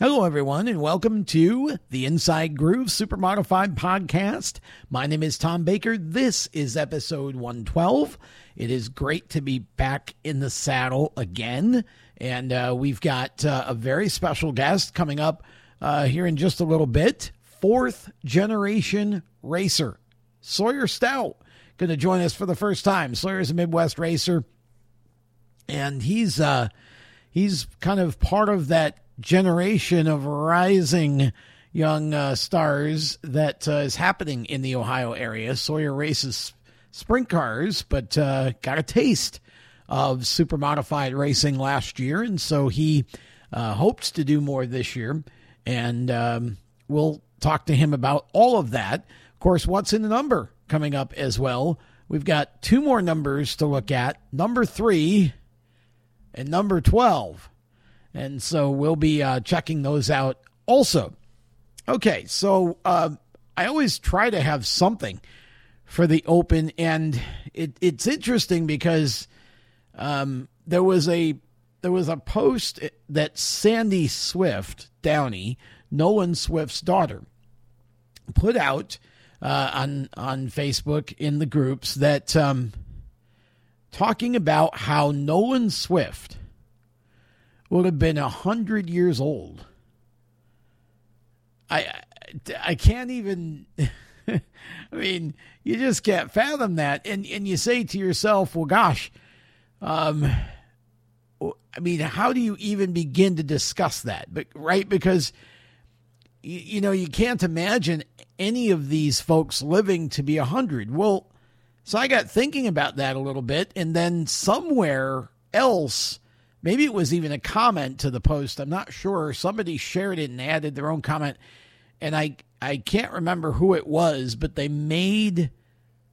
Hello, everyone, and welcome to the Inside Groove Super Modified Podcast. My name is Tom Baker. This is episode 112. It is great to be back in the saddle again, and uh, we've got uh, a very special guest coming up uh, here in just a little bit. Fourth generation racer, Sawyer Stout, going to join us for the first time. Sawyer is a Midwest racer, and he's uh, he's kind of part of that generation of rising young uh, stars that uh, is happening in the Ohio area. Sawyer races sprint cars, but uh, got a taste of super modified racing last year, and so he uh, hopes to do more this year. And um, we'll talk to him about all of that. Of course, what's in the number coming up as well. We've got two more numbers to look at number three and number 12. And so we'll be uh, checking those out also. Okay, so uh, I always try to have something for the open, and it, it's interesting because um, there was a there was a post that Sandy Swift Downey, Nolan Swift's daughter, put out uh, on on Facebook in the groups that um, talking about how Nolan Swift would have been a hundred years old. I I can't even. I mean, you just can't fathom that, and and you say to yourself, "Well, gosh, um, I mean, how do you even begin to discuss that?" But right because you, you know you can't imagine any of these folks living to be a hundred. Well, so I got thinking about that a little bit, and then somewhere else maybe it was even a comment to the post. I'm not sure. Somebody shared it and added their own comment, and I I can't remember who it was, but they made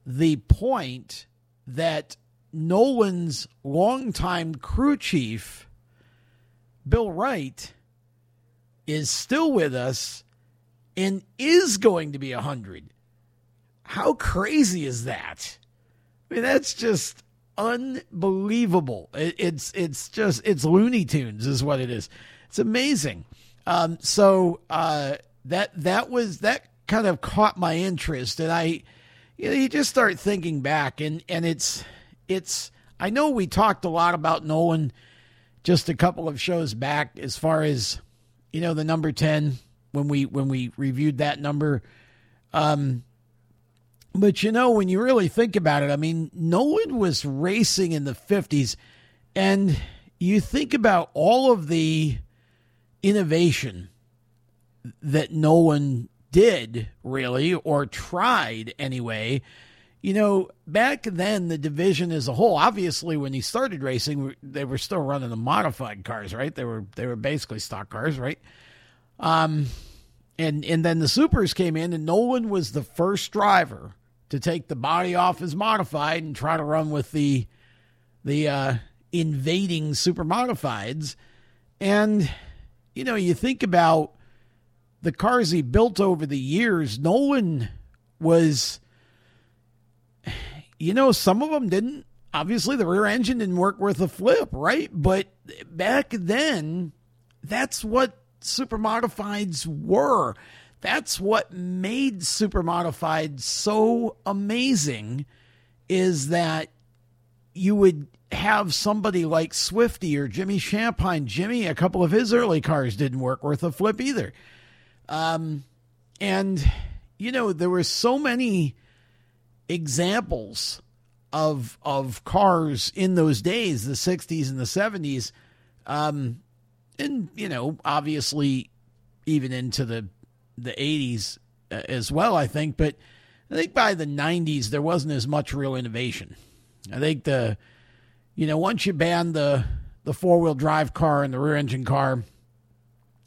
the point that Nolan's longtime crew chief, Bill Wright, is still with us and is going to be a hundred. How crazy is that? I mean, that's just unbelievable. It, it's it's just it's Looney Tunes is what it is. It's amazing. Um, so uh, that that was that kind of caught my interest, and I you know you just start thinking back, and and it's it's I know we talked a lot about Nolan just a couple of shows back as far as you know the number 10 when we when we reviewed that number um but you know, when you really think about it, I mean, Nolan was racing in the 50s, and you think about all of the innovation that Nolan did, really, or tried anyway. You know, back then, the division as a whole, obviously, when he started racing, they were still running the modified cars, right? They were they were basically stock cars, right? Um, and and then the supers came in, and Nolan was the first driver to take the body off his modified and try to run with the the uh, invading super modifieds. And you know, you think about the cars he built over the years. Nolan was, you know, some of them didn't. Obviously, the rear engine didn't work worth a flip, right? But back then, that's what super modifieds were that's what made super modified so amazing is that you would have somebody like Swifty or Jimmy Shampine. Jimmy, a couple of his early cars didn't work worth a flip either. Um, and, you know, there were so many examples of of cars in those days, the 60s and the 70s. Um, and, you know, obviously even into the the 80s uh, as well, I think. But I think by the 90s, there wasn't as much real innovation. I think the, you know, once you ban the the four wheel drive car and the rear engine car,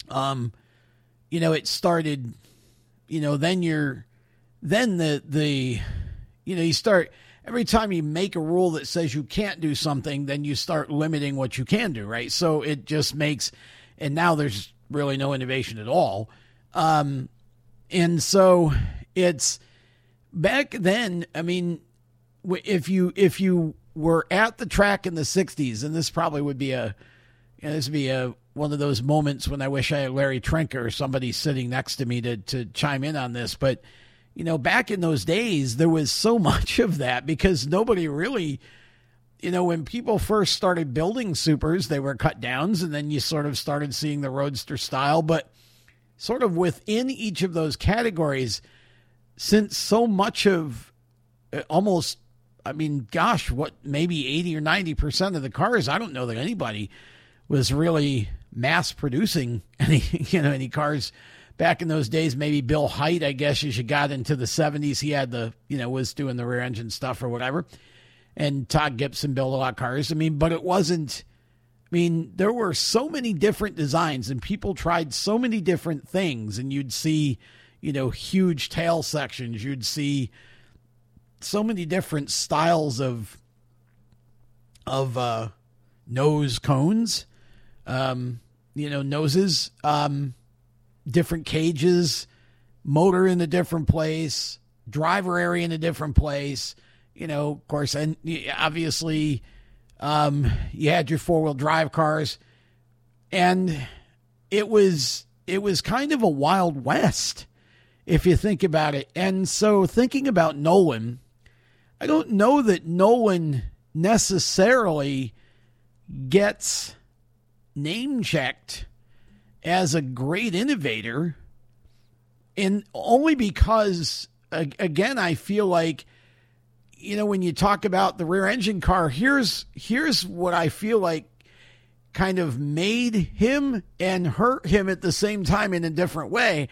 um, you know, it started, you know, then you're, then the the, you know, you start every time you make a rule that says you can't do something, then you start limiting what you can do, right? So it just makes, and now there's really no innovation at all. Um, and so it's back then. I mean, if you if you were at the track in the '60s, and this probably would be a, you know, this would be a one of those moments when I wish I had Larry Trinker or somebody sitting next to me to to chime in on this, but you know, back in those days, there was so much of that because nobody really, you know, when people first started building supers, they were cut downs, and then you sort of started seeing the roadster style. But sort of within each of those categories, since so much of uh, almost, I mean, gosh, what maybe 80 or 90% of the cars, I don't know that anybody was really mass producing any, you know, any cars back in those days, maybe Bill Hite, I guess, as you got into the 70s, he had the, you know, was doing the rear engine stuff or whatever. And Todd Gibson built a lot of cars. I mean, but it wasn't, mean, there were so many different designs and people tried so many different things. And you'd see, you know, huge tail sections. You'd see so many different styles of, of, uh, nose cones, um, you know, noses. Um, different cages, motor in a different place, driver area in a different place. You know, of course, and obviously, um, you had your four wheel drive cars, and it was it was kind of a wild west if you think about it. And so, thinking about Nolan, I don't know that Nolan necessarily gets name checked as a great innovator, and only because, again, I feel like, you know, when you talk about the rear engine car, here's here's what I feel like kind of made him and hurt him at the same time in a different way.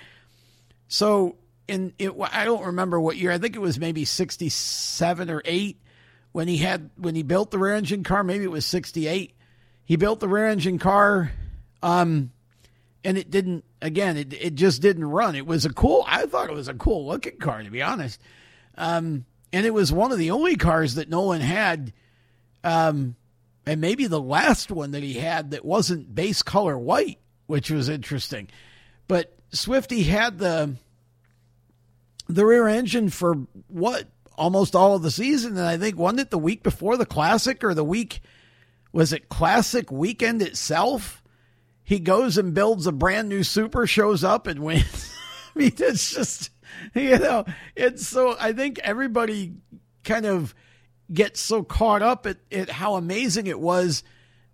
So in it, I don't remember what year. I think it was maybe sixty seven or eight when he had when he built the rear engine car. Maybe it was sixty eight. He built the rear engine car. Um, and it didn't again it, it just didn't run it was a cool i thought it was a cool looking car to be honest um, and it was one of the only cars that nolan had um, and maybe the last one that he had that wasn't base color white which was interesting but swifty had the the rear engine for what almost all of the season and i think wasn't it the week before the classic or the week was it classic weekend itself he goes and builds a brand new super, shows up and wins. I mean, it's just, you know, it's so, I think everybody kind of gets so caught up at, at how amazing it was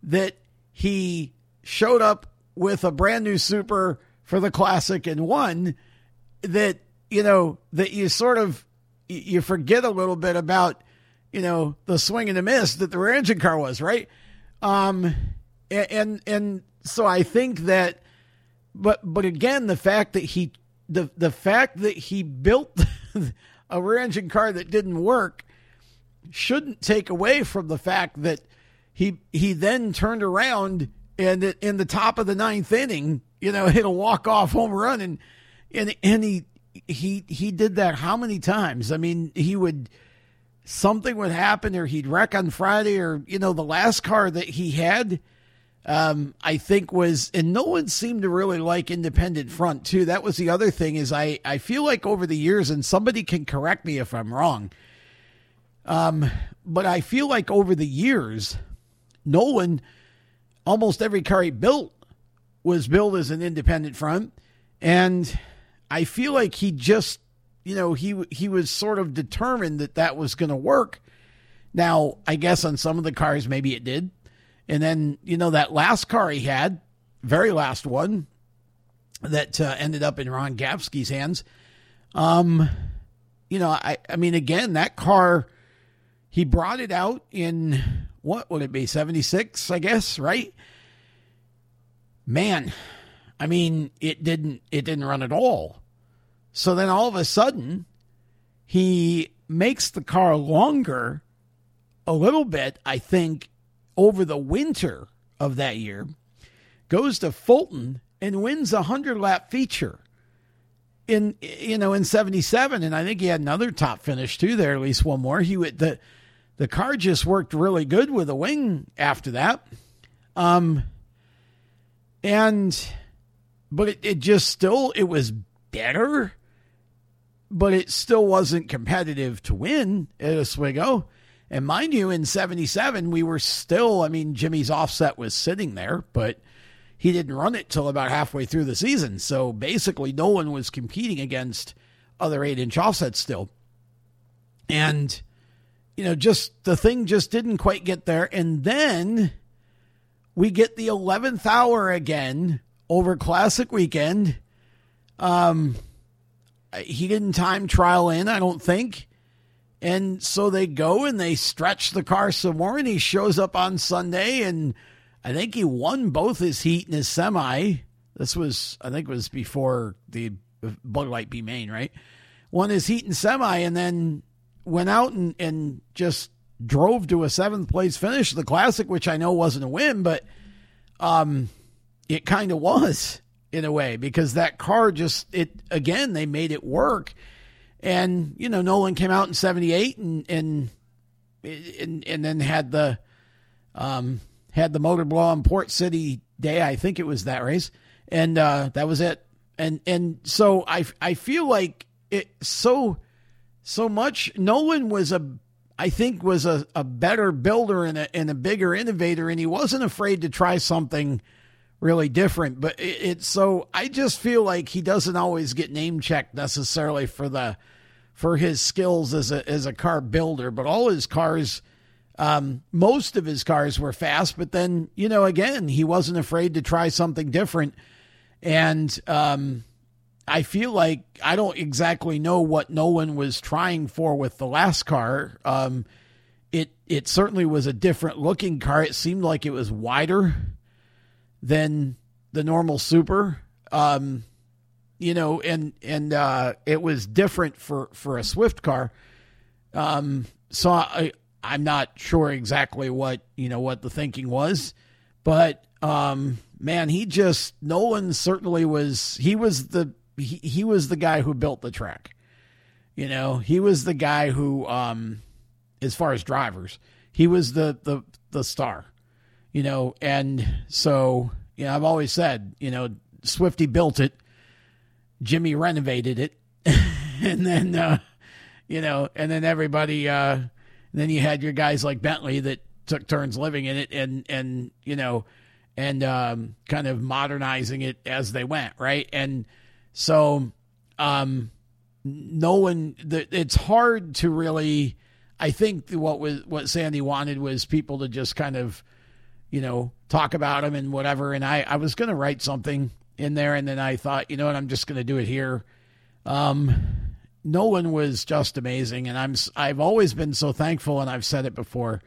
that he showed up with a brand new super for the classic and won that, you know, that you sort of, you forget a little bit about, you know, the swing and the miss that the rear engine car was, right? Um, and, and so I think that, but but again, the fact that he the the fact that he built a rear engine car that didn't work shouldn't take away from the fact that he he then turned around and in the top of the ninth inning, you know, hit a walk off home run and and and he he he did that how many times? I mean, he would something would happen or he'd wreck on Friday or you know the last car that he had um, I think was, and no one seemed to really like independent front too. That was the other thing is I, I feel like over the years, and somebody can correct me if I'm wrong. Um, but I feel like over the years, Nolan, almost every car he built was built as an independent front. And I feel like he just, you know, he, he was sort of determined that that was going to work. Now, I guess on some of the cars, maybe it did. And then, you know, that last car he had, very last one, that uh, ended up in Ron Gapsky's hands. Um, you know, I, I mean, again, that car, he brought it out in what would it be, 76, I guess, right? Man, I mean, it didn't, it didn't run at all. So then all of a sudden, he makes the car longer a little bit, I think, over the winter of that year, goes to Fulton and wins a 100 lap feature. in you know in 77 and I think he had another top finish too there at least one more. He would the the car just worked really good with a wing after that. Um and but it, it just still it was better but it still wasn't competitive to win at Oswego and mind you in 77 we were still I mean Jimmy's offset was sitting there but he didn't run it till about halfway through the season. So basically, no one was competing against other eight inch offsets still. And, you know, just the thing just didn't quite get there. And then we get the 11th hour again over Classic Weekend. Um, he didn't time trial in, I don't think. And so they go and they stretch the car some more, and he shows up on Sunday and I think he won both his heat and his semi. This was, I think, it was before the Bud Light B main, right? Won his heat and semi, and then went out and, and just drove to a seventh place finish. The classic, which I know wasn't a win, but um, it kind of was in a way because that car just it again they made it work, and you know Nolan came out in '78 and and and and then had the um had the motor blow on Port City Day. I think it was that race, and uh, that was it. And and so I I feel like it so so much. Nolan was a I think was a, a better builder and a and a bigger innovator, and he wasn't afraid to try something really different. But it, it's so I just feel like he doesn't always get name checked necessarily for the for his skills as a as a car builder, but all his cars um, most of his cars were fast, but then, you know, again, he wasn't afraid to try something different. And um, I feel like I don't exactly know what Nolan was trying for with the last car. Um, it it certainly was a different looking car. It seemed like it was wider than the normal Super. Um, you know, and and uh, it was different for for a Swift car. Um, so I I'm not sure exactly what you know what the thinking was, but um, man, he just Nolan certainly was. He was the he, he was the guy who built the track. You know, he was the guy who, um, as far as drivers, he was the the the star. You know, and so you know, I've always said, you know, Swifty built it, Jimmy renovated it, and then uh, you know, and then everybody. Uh, then you had your guys like Bentley that took turns living in it and and you know and um, kind of modernizing it as they went, right? And so um, no one it's hard to really I think what was what Sandy wanted was people to just kind of you know talk about him and whatever and I I was going to write something in there and then I thought, you know what, I'm just going to do it here. Um Nolan was just amazing, and I'm I've always been so thankful, and I've said it before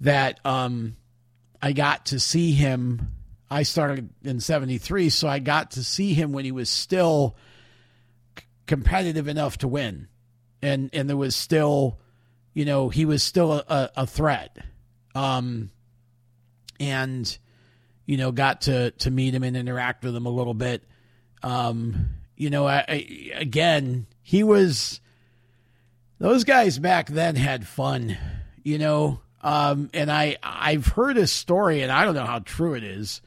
that um, I got to see him. I started in '73, so I got to see him when he was still c- competitive enough to win, and and there was still, you know, he was still a, a threat, um, and you know, got to to meet him and interact with him a little bit. Um, you know, I, I, again, he was. Those guys back then had fun, you know. Um, and I I've heard a story, and I don't know how true it is,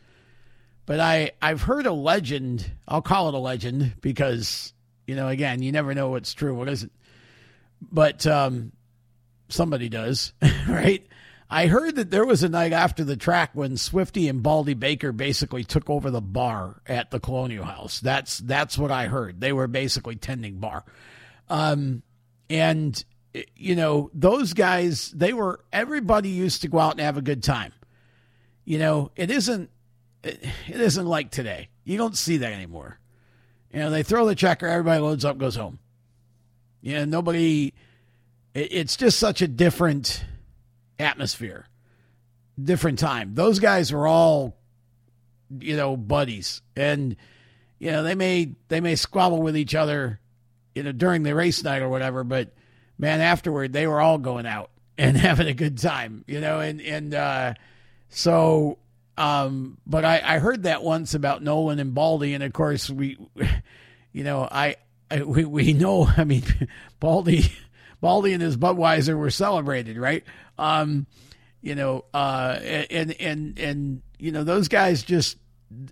but I I've heard a legend. I'll call it a legend because you know, again, you never know what's true, what isn't. But um, somebody does, right? I heard that there was a night after the track when Swifty and Baldy Baker basically took over the bar at the Colonial House. That's that's what I heard. They were basically tending bar, um, and you know those guys. They were everybody used to go out and have a good time. You know, it isn't it isn't like today. You don't see that anymore. You know, they throw the checker, everybody loads up, goes home. You know, nobody. It, it's just such a different atmosphere, different time. Those guys were all, you know, buddies, and you know they may they may squabble with each other, you know, during the race night or whatever. But man, afterward they were all going out and having a good time, you know, and and uh, so. Um, but I, I heard that once about Nolan and Baldy, and of course we, you know, I we we know. I mean, Baldy, Baldy and his Budweiser were celebrated, right? Um, you know, uh, and and and you know those guys just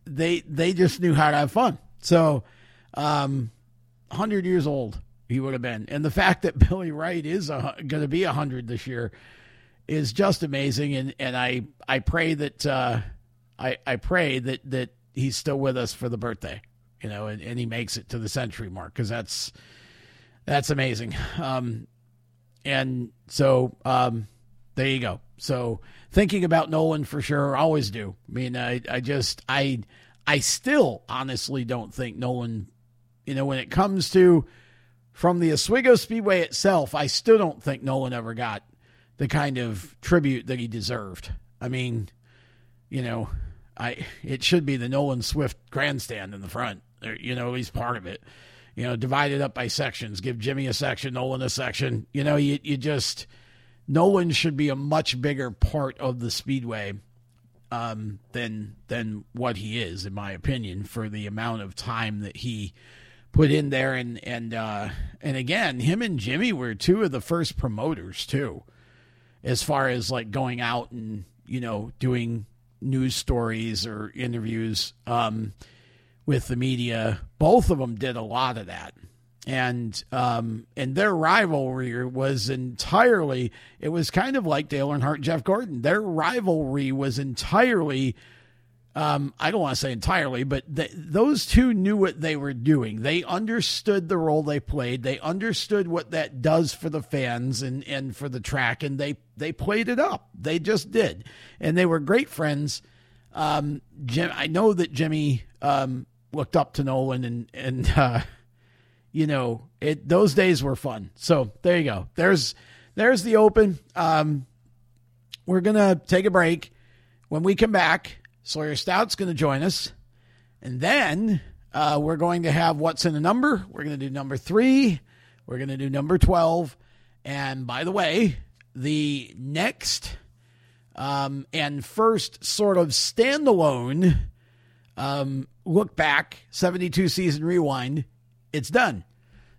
they they just knew how to have fun. So, um, hundred years old he would have been, and the fact that Billy Wright is going to be hundred this year is just amazing. And and I I pray that uh, I I pray that that he's still with us for the birthday, you know, and, and he makes it to the century mark because that's that's amazing. Um, and so um, there you go. So thinking about Nolan for sure, always do. I mean, I I just I I still honestly don't think Nolan, you know, when it comes to from the Oswego Speedway itself, I still don't think Nolan ever got the kind of tribute that he deserved. I mean, you know, I it should be the Nolan Swift grandstand in the front. You know, at least part of it. You know, divided up by sections. Give Jimmy a section, Nolan a section. You know, you you just Nolan should be a much bigger part of the speedway um, than than what he is, in my opinion, for the amount of time that he put in there. And and uh, and again, him and Jimmy were two of the first promoters too, as far as like going out and you know doing news stories or interviews um, with the media. Both of them did a lot of that. And um, and their rivalry was entirely it was kind of like Dale Earnhardt Jeff Gordon. Their rivalry was entirely um, I don't want to say entirely, but those two knew what they were doing. They understood the role they played. They understood what that does for the fans and, and for the track, and they they played it up. They just did, and they were great friends. Um, Jim, I know that Jimmy um, looked up to Nolan, and and uh, you know it. Those days were fun. So there you go. There's there's the open. Um, we're gonna take a break. When we come back. Sawyer Stout's to join us. And then uh, we're going to have what's in a number. We're to do number three. We're to do number 12. And by the way, the next um, and first sort of standalone um, look back, 72 season rewind, it's done.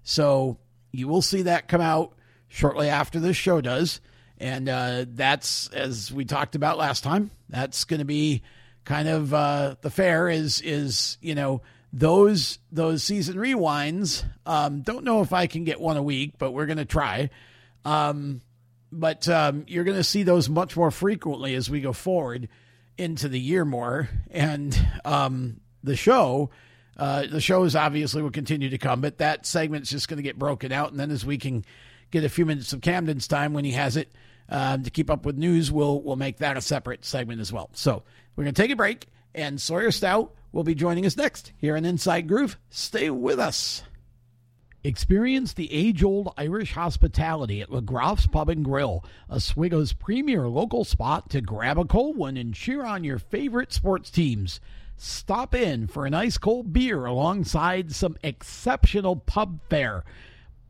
So you will see that come out shortly after this show does. And uh, that's, as we talked about last time, that's going to be kind of uh, the fair is is you know those those season rewinds. Um, don't know if I can get one a week, but we're gonna try. Um, but um, you're gonna see those much more frequently as we go forward into the year more, and um, the show. Uh, the shows obviously will continue to come, but that segment's just going to get broken out. And then as we can get a few minutes of Camden's time when he has it um, to keep up with news, we'll we'll make that a separate segment as well. So we're going to take a break, and Sawyer Stout will be joining us next here on Inside Groove. Stay with us. Experience the age-old Irish hospitality at LeGroff's Pub and Grill, Oswego's premier local spot to grab a cold one and cheer on your favorite sports teams. Stop in for an ice cold beer alongside some exceptional pub fare.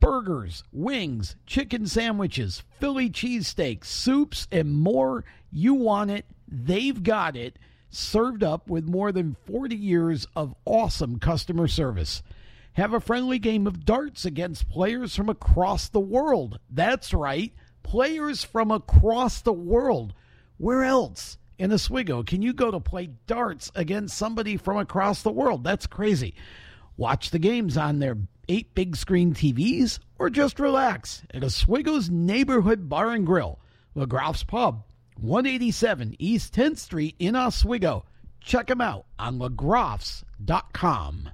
Burgers, wings, chicken sandwiches, Philly cheesesteaks, soups, and more. You want it They've got it served up with more than 40 years of awesome customer service. Have a friendly game of darts against players from across the world. That's right, players from across the world. Where else in Oswego can you go to play darts against somebody from across the world? That's crazy. Watch the games on their eight big screen TVs or just relax at Oswego's neighborhood bar and grill, LeGroff's Pub 187 East 10th Street in Oswego. Check them out on legroffs.com.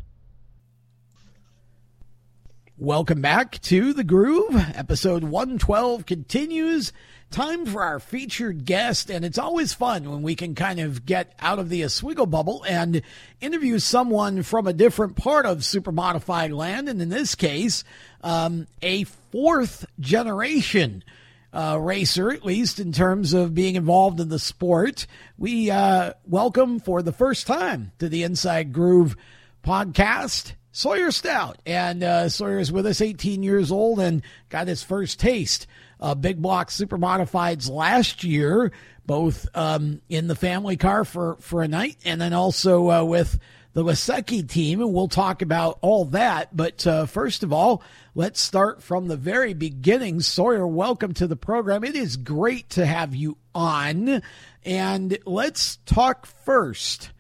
Welcome back to The Groove. Episode 112 continues. Time for our featured guest, and it's always fun when we can kind of get out of the Oswego bubble and interview someone from a different part of super modified land, and in this case, um, a fourth generation uh, racer, at least in terms of being involved in the sport. We uh, welcome for the first time to the Inside Groove podcast Sawyer Stout. And uh, Sawyer is with us, 18 years old, and got his first taste of big block super modifieds last year, both um, in the family car for, for a night and then also uh, with the Lasecki team, and we'll talk about all that. But uh, first of all, let's start from the very beginning. Sawyer, welcome to the program. It is great to have you on. And let's talk first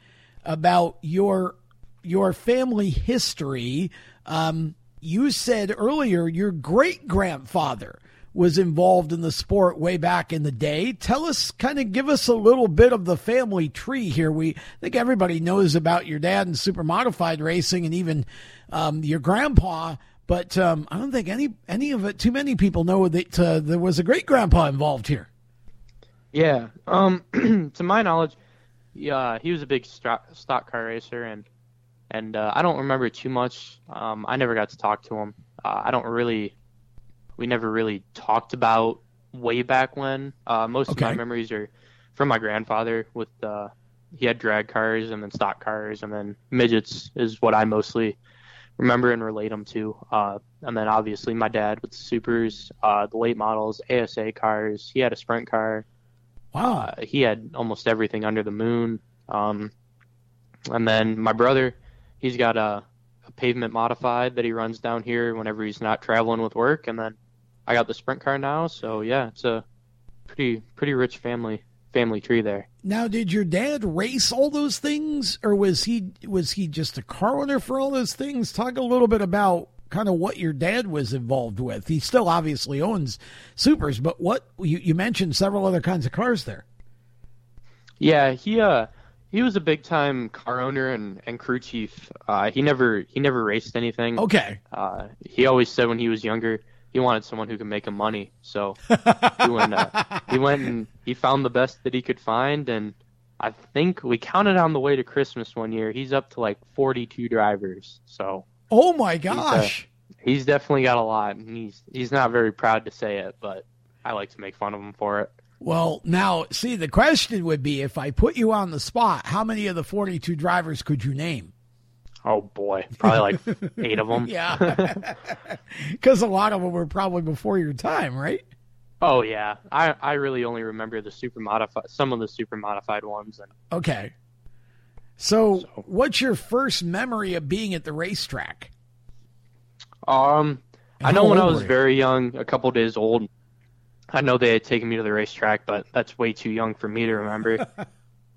about your your family history. Um, you said earlier your great grandfather was involved in the sport way back in the day. Tell us, kind of give us a little bit of the family tree here. We I think everybody knows about your dad and super modified racing and even um, your grandpa, but um, I don't think any any of it. Too many people know that uh, there was a great grandpa involved here. Yeah, um, to my knowledge, yeah, he was a big stock, stock car racer, and and uh, I don't remember too much. Um, I never got to talk to him. Uh, I don't really we never really talked about way back when. Uh, most okay. of my memories are from my grandfather with uh, he had drag cars and then stock cars and then midgets is what I mostly remember and relate them to. Uh, and then obviously my dad with the supers, uh, the late models, ASA cars. He had a sprint car. Wow. He had almost everything under the moon. Um, and then my brother, he's got a, a pavement modified that he runs down here whenever he's not traveling with work. And then I got the sprint car now, so yeah, it's a pretty pretty rich family family tree there. Now, did your dad race all those things, or was he was he just a car owner for all those things? Talk a little bit about kind of what your dad was involved with. He still obviously owns supers, but what you, you mentioned several other kinds of cars there. Yeah, he uh he was a big time car owner and, and crew chief. Uh, he never he never raced anything. Okay. Uh, he always said when he was younger he wanted someone who could make him money. So he went, uh, he went and he found the best that he could find, and I think we counted on the way to Christmas one year. He's up to like 42 drivers. So oh my gosh, he's, uh, he's definitely got a lot, and he's he's not very proud to say it, but I like to make fun of him for it. Well, now, see, the question would be if I put you on the spot, how many of the 42 drivers could you name? Oh boy, probably like eight of them. Yeah, because a lot of them were probably before your time, right? Oh yeah, I I really only remember the super modified, some of the super modified ones. And okay, so, so what's your first memory of being at the racetrack? Um, I know when I was very young, a couple days old. I know they had taken me to the racetrack, but that's way too young for me to remember.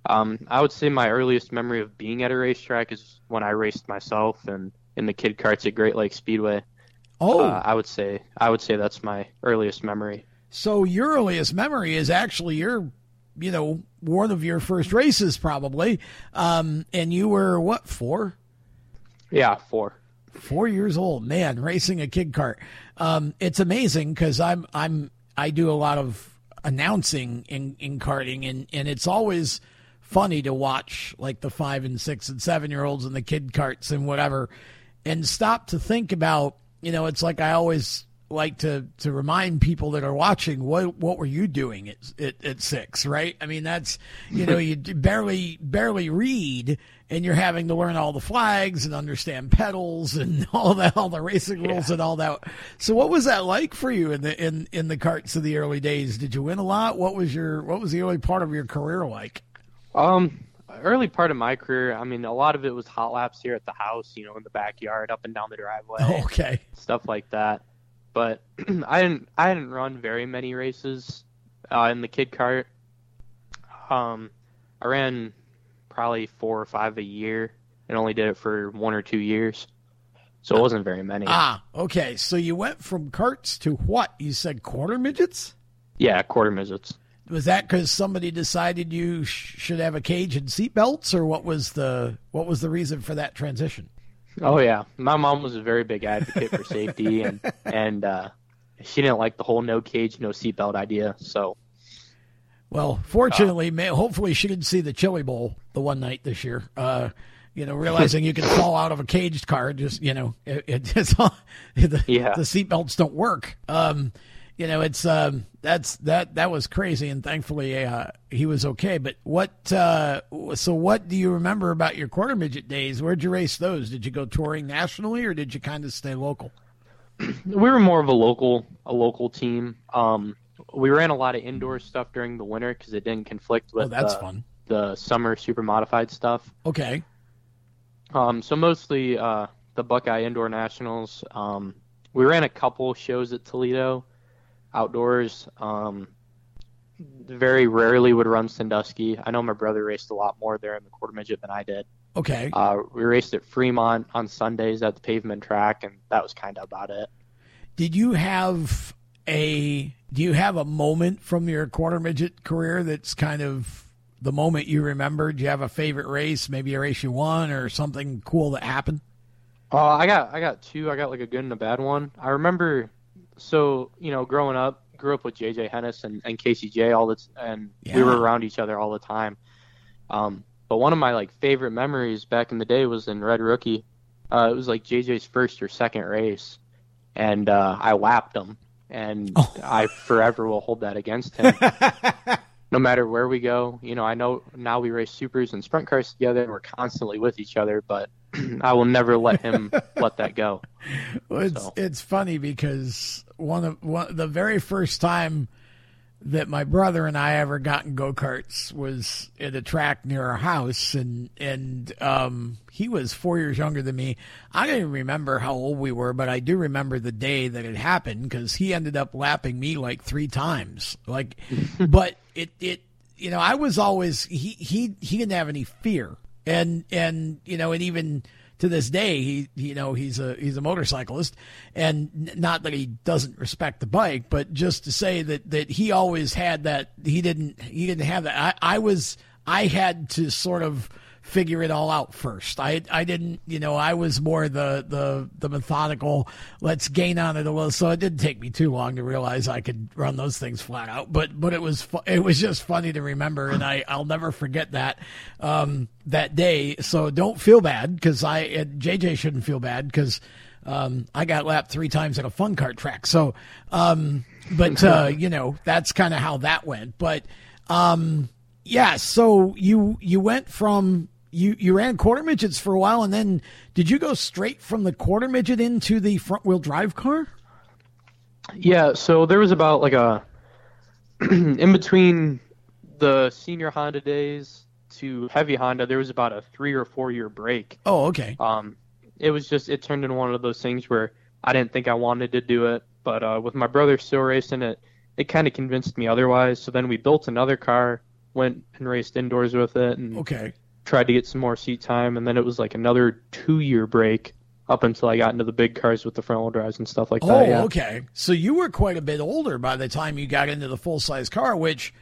Um, I would say my earliest memory of being at a racetrack is when I raced myself and in the kid carts at Great Lakes Speedway. Oh, uh, I would say I would say that's my earliest memory. So your earliest memory is actually your, you know, one of your first races probably, um, and you were what four? Yeah, four. Four years old, man, racing a kid cart Um, it's amazing because I'm I'm I do a lot of announcing in in karting, and and it's always funny to watch like the five and six and seven year olds and the kid carts and whatever and stop to think about you know it's like i always like to to remind people that are watching what what were you doing at, at, at six right i mean that's you know you barely barely read and you're having to learn all the flags and understand pedals and all that all the racing rules yeah. and all that so what was that like for you in the in in the carts of the early days did you win a lot what was your what was the early part of your career like um, early part of my career, I mean, a lot of it was hot laps here at the house, you know, in the backyard, up and down the driveway. okay. Stuff like that. But I didn't, I didn't run very many races uh, in the kid kart. Um, I ran probably four or five a year, and only did it for one or two years. So it wasn't very many. Ah, okay. So you went from carts to what? You said quarter midgets? Yeah, quarter midgets was that because somebody decided you sh- should have a cage and seatbelts, or what was the what was the reason for that transition? Oh yeah, my mom was a very big advocate for safety, and and uh, she didn't like the whole no cage, no seatbelt idea. So, well, fortunately, uh, may, hopefully she didn't see the Chili Bowl the one night this year. Uh, you know, realizing you can fall out of a caged car, just you know, it, it, it's all, the, yeah. the seatbelts don't work. Um, you know, it's um, that's that that was crazy, and thankfully uh, he was okay. But what? Uh, so what do you remember about your quarter midget days? Where'd you race those? Did you go touring nationally, or did you kind of stay local? We were more of a local a local team. Um, we ran a lot of indoor stuff during the winter because it didn't conflict with. Oh, that's the, fun. The summer super modified stuff. Okay. Um, so mostly uh, the Buckeye Indoor Nationals. Um, we ran a couple shows at Toledo outdoors. Um, very rarely would run Sandusky. I know my brother raced a lot more there in the quarter midget than I did. Okay. Uh, we raced at Fremont on Sundays at the pavement track, and that was kind of about it. Did you have a do you have a moment from your quarter midget career that's kind of the moment you remember? Do you have a favorite race, maybe a race you won or something cool that happened? Uh, I got I got two. I got like a good and a bad one. I remember, so you know, growing up, grew up with JJ Hennis and, and Casey J all the and Yeah. we were around each other all the time. Um, but one of my like favorite memories back in the day was in Red Rookie. Uh, it was like JJ's first or second race, and uh, I lapped him, and Oh. I forever will hold that against him. no matter where we go, you know, I know now we race supers and sprint cars together. And we're constantly with each other, but I will never let him let that go. Well, it's So. it's funny because one of one the very first time that my brother and I ever got in go karts was at a track near our house, and and um, he was four years younger than me. I don't even remember how old we were, but I do remember the day that it happened because he ended up lapping me like three times. Like, but it it you know I was always he he he didn't have any fear, and and you know and even to this day he you know he's a he's a motorcyclist. And not that he doesn't respect the bike but just to say that that he always had that he didn't he didn't have that. I, I was I had to sort of figure it all out first I I didn't you know I was more the the the methodical let's gain on it a little so it didn't take me too long to realize I could run those things flat out but but it was fu- it was just funny to remember and I I'll never forget that um that day so don't feel bad because I and JJ shouldn't feel bad because um, I got lapped three times at a fun kart track. So, um, but uh, you know that's kind of how that went. But um, yeah, so you you went from you you ran quarter midgets for a while, and then did you go straight from the quarter midget into the front wheel drive car? Yeah, so there was about like a in between the senior Honda days to heavy Honda, there was about a three or four year break. Oh, okay. Um, it was just it turned into one of those things where I didn't think I wanted to do it, but uh, with my brother still racing it, it kind of convinced me otherwise. So then we built another car, went and raced indoors with it, and Okay. Tried to get some more seat time. And then it was like another two year break up until I got into the big cars with the front wheel drives and stuff like Oh, that. Yeah. okay. So you were quite a bit older by the time you got into the full size car, which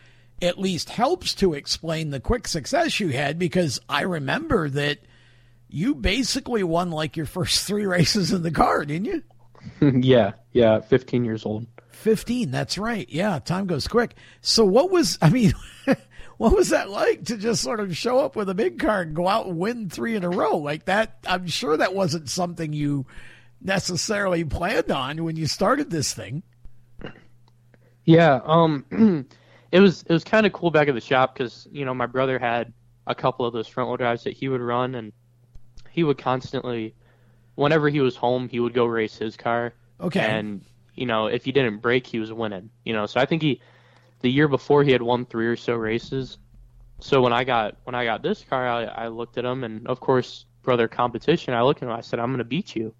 at least helps to explain the quick success you had because I remember that you basically won like your first three races in the car, didn't you? yeah, yeah, 15 years old. 15, that's right. Yeah, time goes quick. So what was, I mean, what was that like to just sort of show up with a big car and go out and win three in a row like that? I'm sure that wasn't something you necessarily planned on when you started this thing. Yeah, um, it was it was kind of cool back at the shop because you know my brother had a couple of those front wheel drives that he would run, and he would constantly, whenever he was home, he would go race his car, Okay. and you know if he didn't break, he was winning. You know, so I think he, the year before, he had won three or so races. So when I got when I got this car, I, I looked at him, and of course, brother competition. I looked at him, I said, "I'm gonna beat you."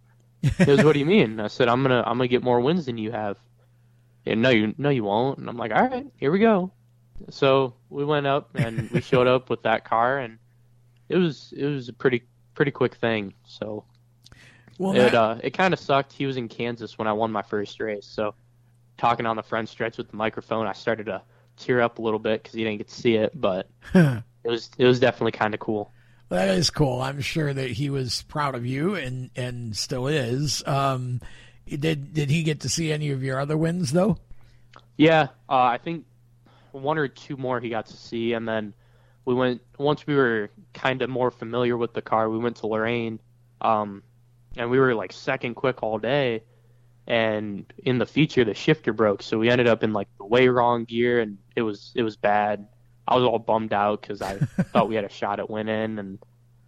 He goes, "What do you mean?" I said, "I'm gonna I'm gonna get more wins than you have." And no, you no, you won't. And I'm like, all right, here we go. So we went up and we showed up with that car, and it was it was a pretty pretty quick thing. So well, it that- uh it kind of sucked. He was in Kansas when I won my first race, so talking on the front stretch with the microphone, I started to tear up a little bit because he didn't get to see it, but it was it was definitely kind of cool. That is cool. I'm sure that he was proud of you and and still is. Um, did did he get to see any of your other wins though? Yeah, uh, I think one or two more he got to see, and then we went once we were kind of more familiar with the car. We went to Lorain, um, and we were like second quick all day. And in the feature, the shifter broke, so we ended up in like the way wrong gear, and it was it was bad. I was all bummed out because I thought we had a shot at winning, and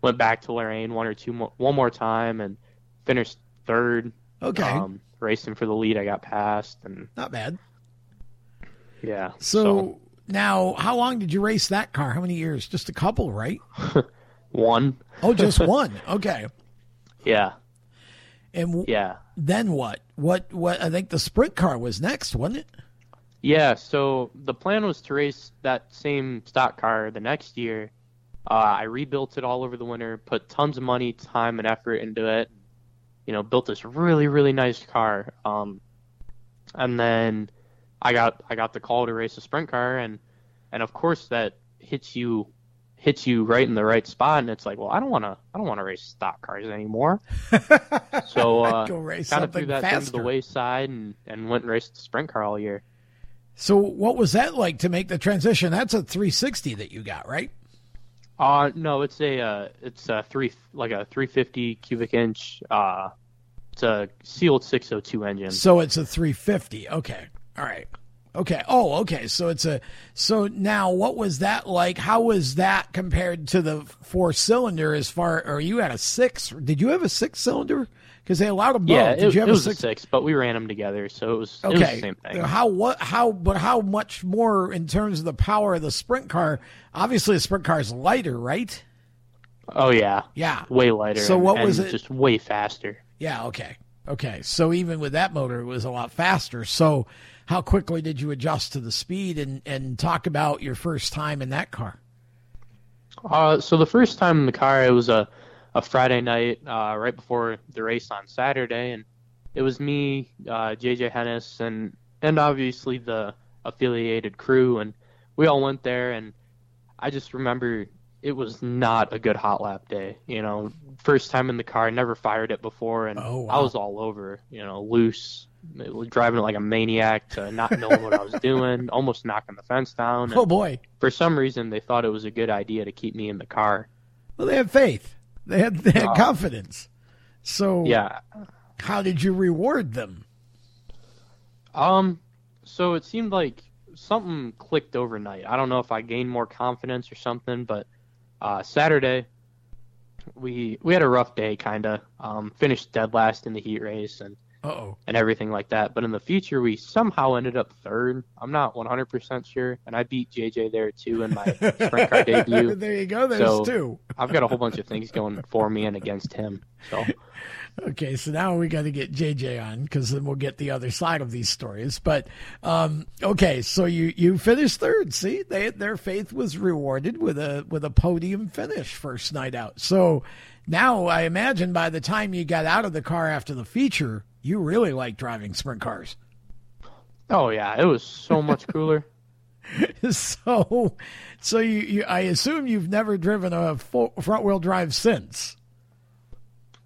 went back to Lorain one or two more one more time, and finished third. Okay, Um, racing for the lead, I got passed, and not bad. yeah. So, now, how long did you race that car? How many years? Just a couple, right? one. Oh, just one. Okay. Yeah. And w- Yeah. then what? What? What? I think the sprint car was next, wasn't it? Yeah, so the plan was to race that same stock car the next year. Uh, I rebuilt it all over the winter, put tons of money, time, and effort into it. You know, built this really, really nice car. Um, and then I got I got the call to race a sprint car, and and of course that hits you hits you right in the right spot, and it's like, well, I don't want to I don't want to race stock cars anymore. so uh, kind of threw that thing to the wayside and and went and raced the sprint car all year. So, what was that like to make the transition? That's a 360 that you got, right? Uh no, it's a uh, it's a three like a 350 cubic inch. Uh, it's a sealed 602 engine. So it's a 350. Okay. All right. Okay. Oh, okay. So it's a. So now, what was that like? How was that compared to the four cylinder? As far, or you had a six? Did you have a six cylinder? Because they allowed them both. yeah, Did it, you have it was a a six? six, but we ran them together, so it was it was Okay. the same thing. How what how but how much more in terms of the power of the sprint car? Obviously, the sprint car is lighter, right? Oh yeah, Yeah. way lighter. So and- what was it- Just way faster. Yeah. Okay. Okay. So even with that motor, it was a lot faster. So how quickly did you adjust to the speed and and talk about your first time in that car? Uh, so the first time in the car, it was a, a Friday night, uh, right before the race on Saturday, and it was me, uh, JJ Hennis, and and obviously the affiliated crew, and we all went there, and I just remember it was not a good hot lap day. You know, first time in the car, never fired it before, and Oh, I was all over. You know, loose, driving it like a maniac, to not knowing what I was doing, almost knocking the fence down. and- Oh boy. for some reason they thought it was a good idea to keep me in the car. Well, they had faith. They had they had Uh, confidence. So Yeah. how did you reward them? Um so it seemed like something clicked overnight. I don't know if I gained more confidence or something, but uh Saturday we we had a rough day kind of. Um finished dead last in the heat race and Uh oh. and everything like that. But in the future we somehow ended up third. I'm not 100% sure and I beat JJ there too in my sprint car debut. there you go. There's So- two. I've got a whole bunch of things going for me and against him. So Okay, so now we got to get JJ on because then we'll get the other side of these stories. But um, okay, so you you finished third. See, they their faith was rewarded with a with a podium finish first night out. So now I imagine by the time you got out of the car after the feature, you really like driving sprint cars. Oh yeah, it was so much cooler. so so you, you I assume you've never driven a front wheel drive since.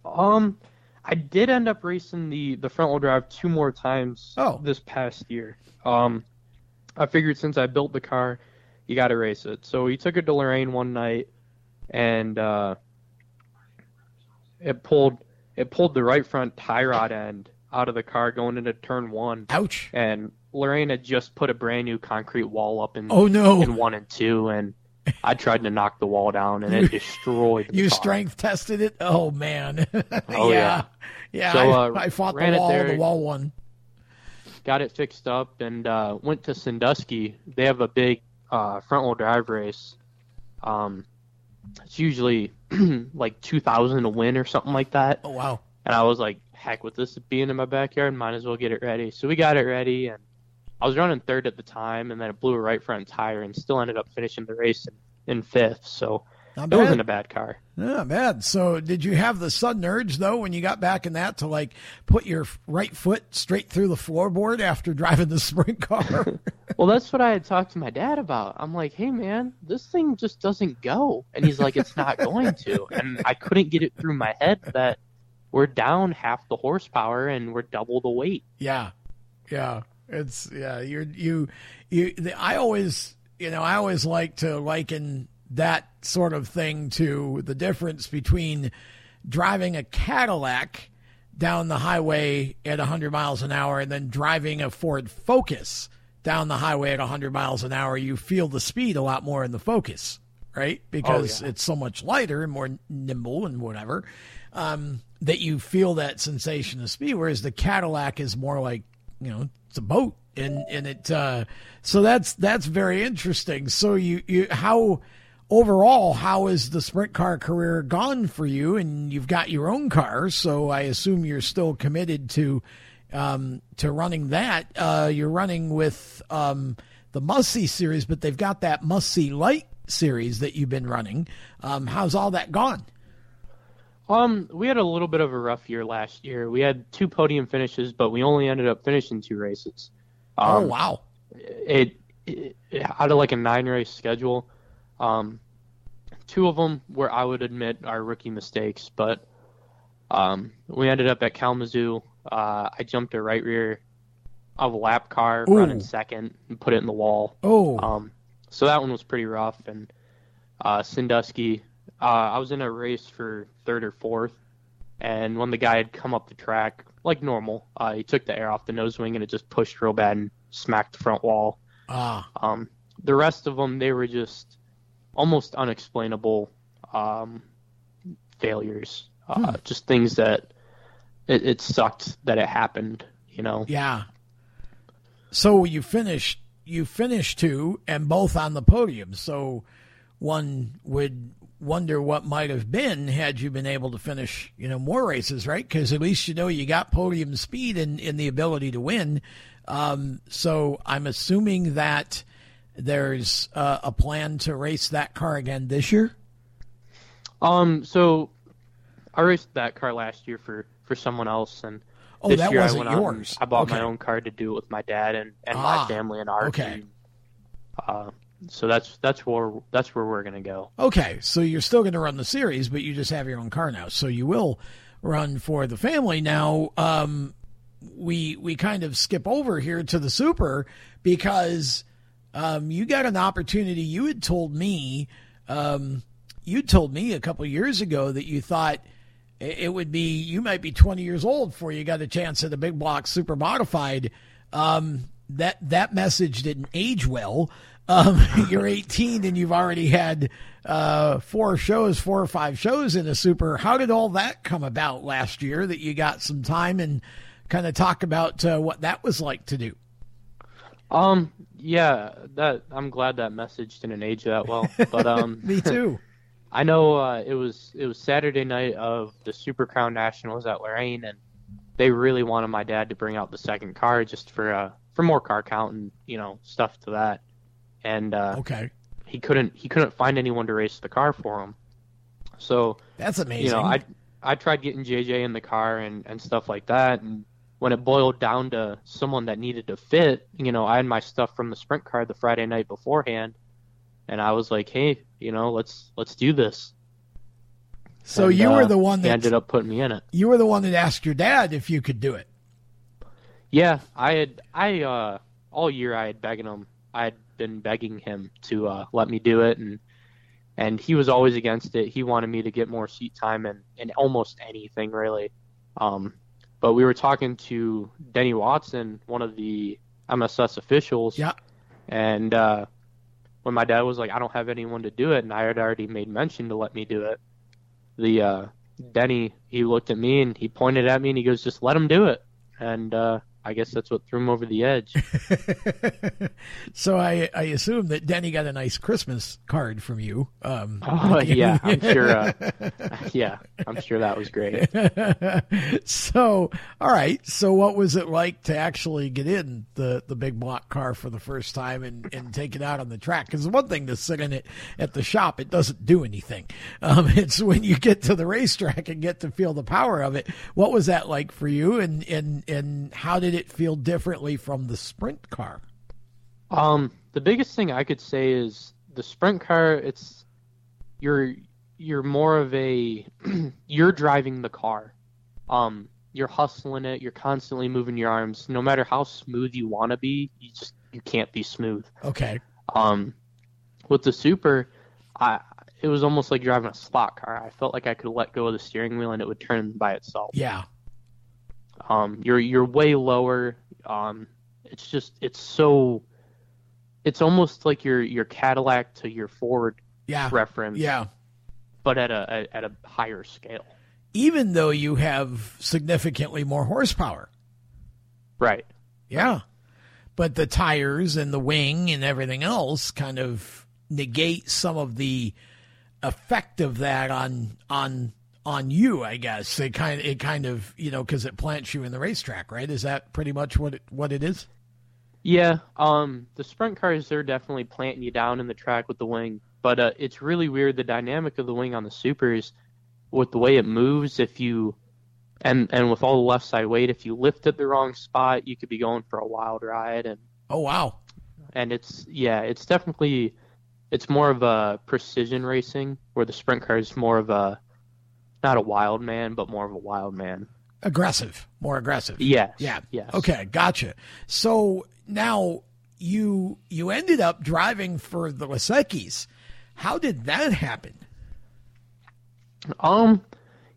Um, I did end up racing the the front wheel drive two more times. Oh. this past year. Um, I figured since I built the car, you got to race it. So we took it to Lorain one night, and uh, it pulled it pulled the right front tie rod end out of the car going into turn one, Ouch. and Lorain had just put a brand new concrete wall up in Oh no. in one and two, and I tried to knock the wall down, and it destroyed. The You car. strength tested it? Oh man. Oh, yeah. yeah. So, I, uh, I fought the wall, there. the wall one. got it fixed up and uh, went to Sandusky. They have a big uh, front wheel drive race. Um, it's usually like 2,000 to win or something like that. Oh wow. And I was like, heck with this being in my backyard, might as well get it ready. So we got it ready, and I was running third at the time, and then it blew a right front tire, and still ended up finishing the race in, in fifth. So Not it wasn't a bad car. Not bad. So did you have the sudden urge though when you got back in that to like put your right foot straight through the floorboard after driving the sprint car? Well, that's what I had talked to my dad about. I'm like, hey, man, this thing just doesn't go. And he's like, it's not going to. And I couldn't get it through my head that we're down half the horsepower and we're double the weight. Yeah, yeah. It's yeah. You're you you. The, I always you know I always like to liken that sort of thing to the difference between driving a Cadillac down the highway at 100 miles an hour and then driving a Ford Focus down the highway at 100 miles an hour. You feel the speed a lot more in the Focus, right? Because yeah. it's so much lighter and more nimble and whatever. Um, that you feel that sensation of speed, whereas the Cadillac is more like you know it's a boat, and and it uh, so that's that's very interesting. So you you how overall, how has the sprint car career gone for you? And you've got your own car, so I assume you're still committed to um, to running that. Uh, you're running with um, the Must See series, but they've got that Must See Light series that you've been running. Um, how's all that gone? Um, we had a little bit of a rough year last year. We had two podium finishes, but we only ended up finishing two races. Um, oh wow! It, it, it, out of like a nine race schedule, um, two of them were I would admit are rookie mistakes, but um, we ended up at Kalamazoo. Uh, I jumped a right rear of a lap car, Ooh. running second, and put it in the wall. Oh, um, so that one was pretty rough. And uh, Sandusky, uh, I was in a race for third or fourth, and when the guy had come up the track like normal, uh, he took the air off the nose wing and it just pushed real bad and smacked the front wall. Ah. Um, the rest of them, they were just almost unexplainable um, failures. Uh, hmm. Just things that it, it sucked that it happened. You know. Yeah. So you finished you finished two and both on the podium. So one would wonder what might have been had you been able to finish, you know, more races, right? Because at least you know you got podium speed and, in the ability to win. Um, so I'm assuming that there's uh, a plan to race that car again this year. Um, so I raced that car last year for for someone else, and oh, this that year I went yours. I bought okay. my own car to do it with my dad and, and ah, my family and our okay. team. Uh, so that's that's where that's where we're gonna go. Okay, so you're still going to run the series, but you just have your own car now, so you will run for the family now. Um, we we kind of skip over here to the super because um, you got an opportunity. You had told me um, you told me a couple years ago that you thought it would be you might be 20 years old before you got a chance at a big block super modified. Um, that that message didn't age well. Um, you're 18 and you've already had uh, four shows, four or five shows in a super. How did all that come about last year that you got some time and kind of talk about uh, what that was like to do? Um, yeah, that I'm glad that message didn't age that well, but um, me too. I know uh, it was it was Saturday night of the Super Crown Nationals at Lorain, and they really wanted my dad to bring out the second car just for uh for more car count and you know stuff to that and uh, okay, he couldn't he couldn't find anyone to race the car for him. So that's amazing. You know, I I tried getting JJ in the car and and stuff like that, and when it boiled down to someone that needed to fit, you know, I had my stuff from the sprint car the Friday night beforehand, and I was like, hey, you know, let's let's do this. So and, you were uh, the one that ended up putting me in it. You were the one that asked your dad if you could do it. Yeah, I had I uh all year I had begging him. I had been begging him to uh, let me do it, and and he was always against it. He wanted me to get more seat time and and almost anything really. Um, but we were talking to Denny Watson, one of the MSS officials. Yeah. And uh, when my dad was like, "I don't have anyone to do it," and I had already made mention to let me do it, the uh, Denny he looked at me and he pointed at me and he goes, "Just let him do it." And uh, I guess that's what threw him over the edge. so I, I assume that Denny got a nice Christmas card from you. Um, oh yeah, I'm sure. Uh, yeah, I'm sure that was great. so all right. So what was it like to actually get in the, the big block car for the first time and, and take it out on the track? Because one thing to sit in it at the shop, it doesn't do anything. Um, it's when you get to the racetrack and get to feel the power of it. What was that like for you? And and and how did it feel differently from the sprint car? Um, the biggest thing I could say is the sprint car. It's you're you're more of a you're driving the car. Um, you're hustling it. You're constantly moving your arms. No matter how smooth you want to be, you just you can't be smooth. Okay. Um, with the super, I it was almost like driving a slot car. I felt like I could let go of the steering wheel and it would turn by itself. Yeah. Um, you're you're way lower. Um, it's just it's so. It's almost like your your Cadillac to your Ford yeah. reference. Yeah. But at a at a higher scale. Even though you have significantly more horsepower. Right. Yeah. But the tires and the wing and everything else kind of negate some of the effect of that on on on you, I guess. It kind of, it kind of, you know, because it plants you in the racetrack, right? Is that pretty much what it, what it is? Yeah, um, the sprint cars they're definitely planting you down in the track with the wing, but uh, it's really weird the dynamic of the wing on the supers with the way it moves. If you and and with all the left side weight, if you lift at the wrong spot, you could be going for a wild ride. And oh wow, and it's yeah, it's definitely it's more of a precision racing where the sprint car is more of a not a wild man, but more of a wild man. Aggressive, more aggressive. Yes. Yeah. Yes. Okay, gotcha. So now you you ended up driving for the Lasekis. How did that happen? Um,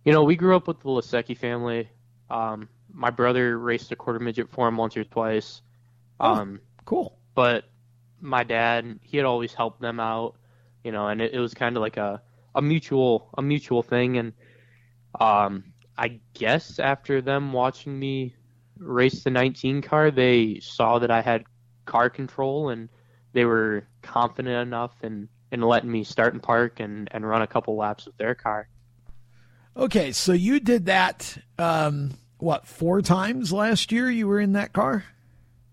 you know, we grew up with the Lasecki family. Um, my brother raced a quarter midget for him once or twice. Oh, Um, cool. but my dad, he had always helped them out, you know, and it, it was kind of like a, a mutual a mutual thing. And um, I guess after them watching me race the 19 car, they saw that I had car control and they were confident enough in, in letting me start and park and, and run a couple laps with their car. Okay, so you did that. Um, what four times last year? You were in that car.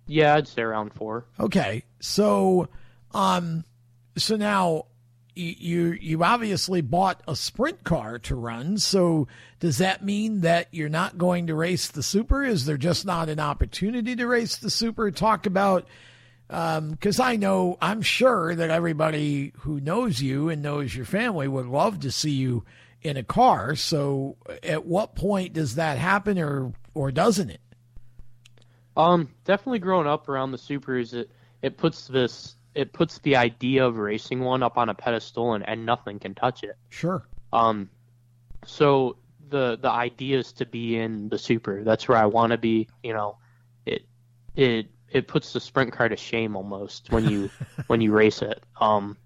Yeah, I'd say around four. Okay, so um, so now you you obviously bought a sprint car to run. So does that mean that you're not going to race the super? Is there just not an opportunity to race the super? Talk about because I know I'm sure that everybody who knows you and knows your family would love to see you in a car. So at what point does that happen, or or doesn't it? Um, definitely growing up around the supers, it it puts this it puts the idea of racing one up on a pedestal and, and nothing can touch it. Sure. Um, so the the idea is to be in the super. That's where I want to be. You know, it it it puts the sprint car to shame almost when you when you race it. Um,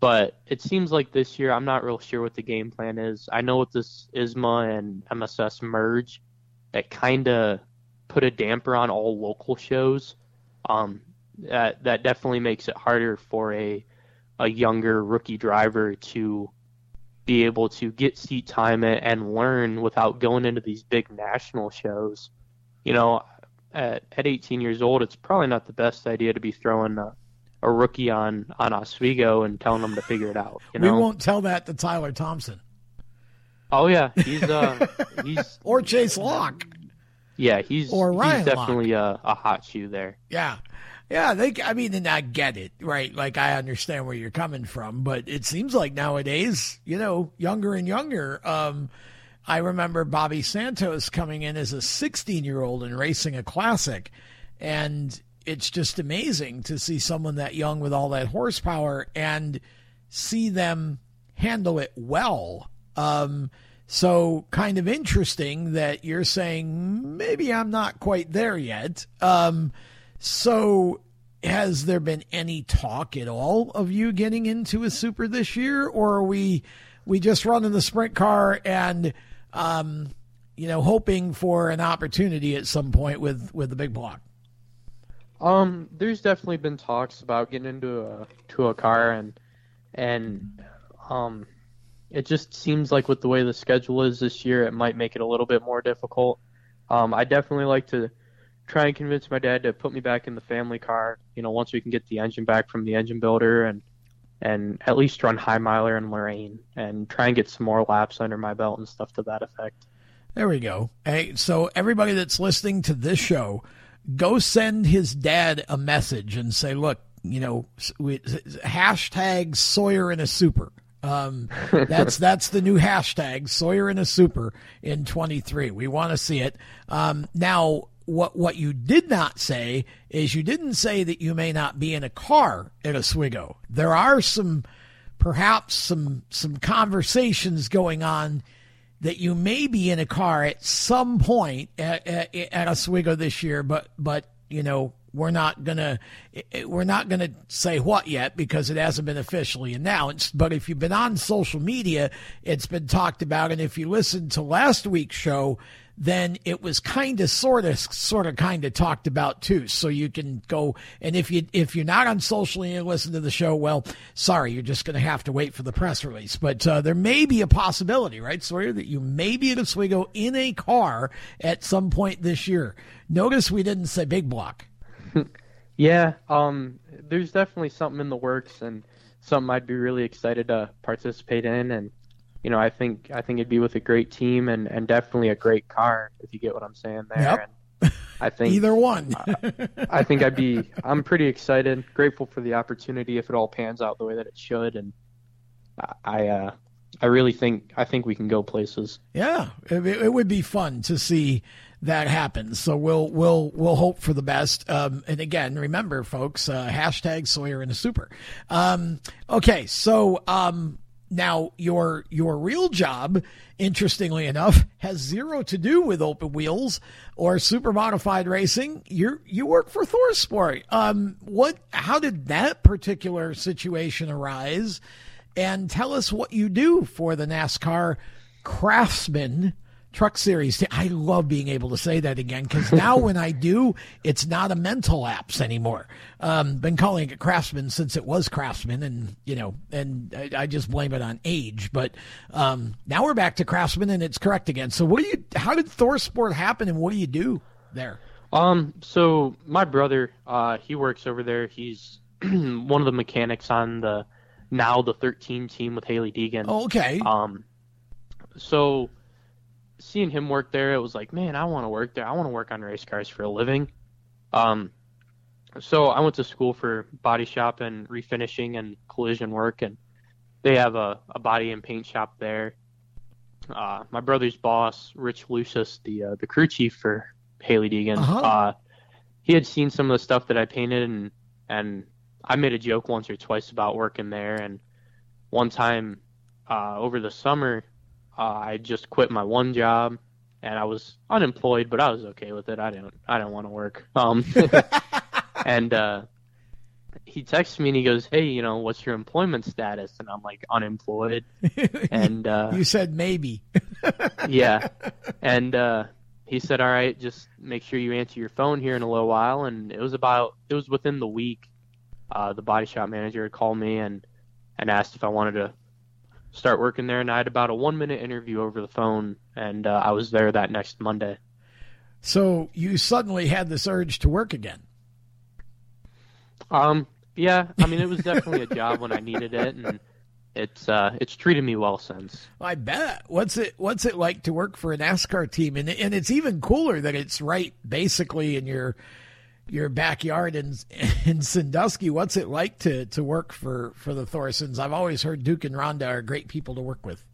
but it seems like this year I'm not real sure what the game plan is. I know with this ISMA and MSS merge, it kind of put a damper on all local shows. Um, that that definitely makes it harder for a a younger rookie driver to be able to get seat time and, learn without going into these big national shows. You know, at, at 18 years old, it's probably not the best idea to be throwing a, a rookie on on Oswego and telling them to figure it out. You know? We won't tell that to Tyler Thompson Oh yeah, he's uh he's or Chase Locke. yeah he's Or Ryan he's definitely a, a hot shoe there. Yeah. Yeah, they. I mean, and I get it, right? Like I understand where you're coming from, but it seems like nowadays, you know, younger and younger. Um, I remember Bobby Santos coming in as a 16 year old and racing a classic, and it's just amazing to see someone that young with all that horsepower and see them handle it well. Um, so kind of interesting that you're saying maybe I'm not quite there yet. Um, so, has there been any talk at all of you getting into a super this year, or are we we just running the sprint car and um, you know hoping for an opportunity at some point with with the big block? Um, there's definitely been talks about getting into a to a car and and um, it just seems like with the way the schedule is this year, it might make it a little bit more difficult. Um, I definitely like to try and convince my dad to put me back in the family car. You know, once we can get the engine back from the engine builder and and at least run High Miler and Lorain and try and get some more laps under my belt and stuff to that effect. There we go. Hey, so everybody that's listening to this show, go send his dad a message and say, look, you know, we, hashtag Sawyer in a super. Um, that's that's the new hashtag Sawyer in a super in 23. We want to see it. Um, now, what what you did not say is you didn't say that you may not be in a car at Oswego. There are some, perhaps some some conversations going on that you may be in a car at some point at, at, at Oswego this year, but but you know we're not gonna we're not gonna say what yet because it hasn't been officially announced. But if you've been on social media, it's been talked about, and if you listened to last week's show, then it was kind of sort of sort of kind of talked about too. So you can go and if you if you're not on social and you listen to the show well sorry you're just going to have to wait for the press release. But uh, there may be a possibility right sawyer that you may be at oswego in a car at some point this year. Notice we didn't say big block. Yeah um there's definitely something in the works and something i'd be really excited to participate in. And you know, I think I think it'd be with a great team and, and definitely a great car if you get what I'm saying there. Yep. And I think either one. I think I'd be I'm pretty excited, grateful for the opportunity if it all pans out the way that it should, and I uh, I really think I think we can go places. Yeah, it, it would be fun to see that happen. So we'll we'll we'll hope for the best. Um, and again, remember, folks, uh, hashtag Sawyer in a super. Um, okay, so um, now, your your real job, interestingly enough, has zero to do with open wheels or super modified racing. You you work for ThorSport. Um, what? How did that particular situation arise? And tell us what you do for the NASCAR Craftsman Truck Series. I love being able to say that again because now when I do, it's not a mental lapse anymore. Um, been calling it Craftsman since it was Craftsman, and you know, and I, I just blame it on age. But um, now we're back to Craftsman, and it's correct again. So, what do you? How did ThorSport happen, and what do you do there? Um, so my brother, uh, he works over there. He's one of the mechanics on the now the 13 team with Hailie Deegan. Oh, okay. Um, so seeing him work there, it was like, man, I want to work there. I want to work on race cars for a living. Um, so I went to school for body shop and refinishing and collision work, and they have a, a body and paint shop there. Uh, my brother's boss, Rich Lushes, the uh, the crew chief for Hailie Deegan, Uh-huh. uh, he had seen some of the stuff that I painted, and and I made a joke once or twice about working there. And one time uh, over the summer, uh, I just quit my one job, and I was unemployed, but I was okay with it. I didn't I didn't want to work. Um, and uh, he texts me and he goes, "Hey, you know, what's your employment status?" And I'm like, "Unemployed." And uh, you said maybe. yeah, and uh, he said, "All right, just make sure you answer your phone here in a little while." And it was about it was within the week. Uh, the body shop manager called me and and asked if I wanted to start working there, and I had about a one minute interview over the phone, and uh, I was there that next Monday. So you suddenly had this urge to work again. Um, yeah, I mean, it was definitely a job when I needed it, and it's uh, it's treated me well since. I bet. What's it What's it like to work for a NASCAR team? And and it's even cooler that it's right basically in your your backyard in in Sandusky. What's it like to to work for for the Thorsons? I've always heard Duke and Rhonda are great people to work with.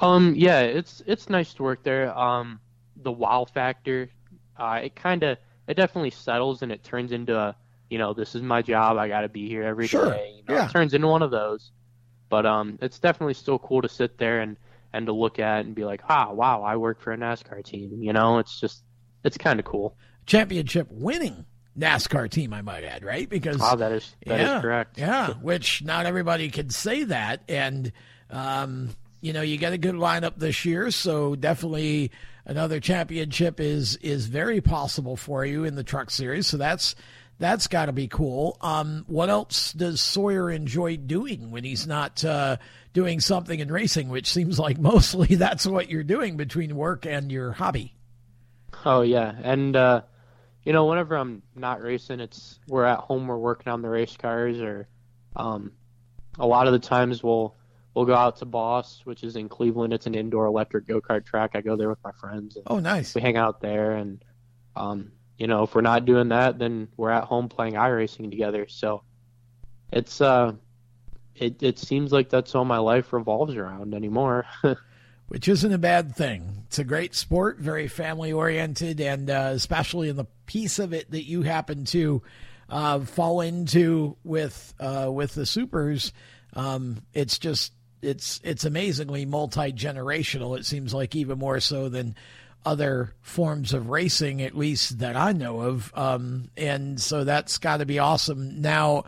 Um, yeah, it's it's nice to work there. Um, the wow factor, uh, it kind of it definitely settles and it turns into a you know this is my job. I got to be here every day. Sure, You know, yeah. It turns into one of those, but um, it's definitely still cool to sit there and and to look at and be like, ah, wow, I work for a NASCAR team. You know, it's just it's kind of cool. Championship winning NASCAR team, I might add, right? Because Oh, that is that is yeah, correct. Yeah, which not everybody can say that. And, um, you know, you got a good lineup this year, so definitely another championship is is very possible for you in the truck series. So that's that's got to be cool. Um, what else does Sawyer enjoy doing when he's not uh, doing something in racing? Which seems like mostly that's what you're doing between work and your hobby. Oh yeah, and uh, you know, whenever I'm not racing, it's we're at home, we're working on the race cars, or um, a lot of the times we'll we'll go out to Boss, which is in Cleveland. It's an indoor electric go kart track. I go there with my friends. And Oh, nice. we hang out there, and um, you know, if we're not doing that, then we're at home playing iRacing together. So it's uh, it it seems like that's all my life revolves around anymore. which isn't a bad thing. It's a great sport, very family oriented, and uh, especially in the piece of it that you happen to uh, fall into with uh, with the supers, um, it's just it's it's amazingly multi generational. It seems like even more so than other forms of racing, at least that I know of. Um, and so that's got to be awesome. Now,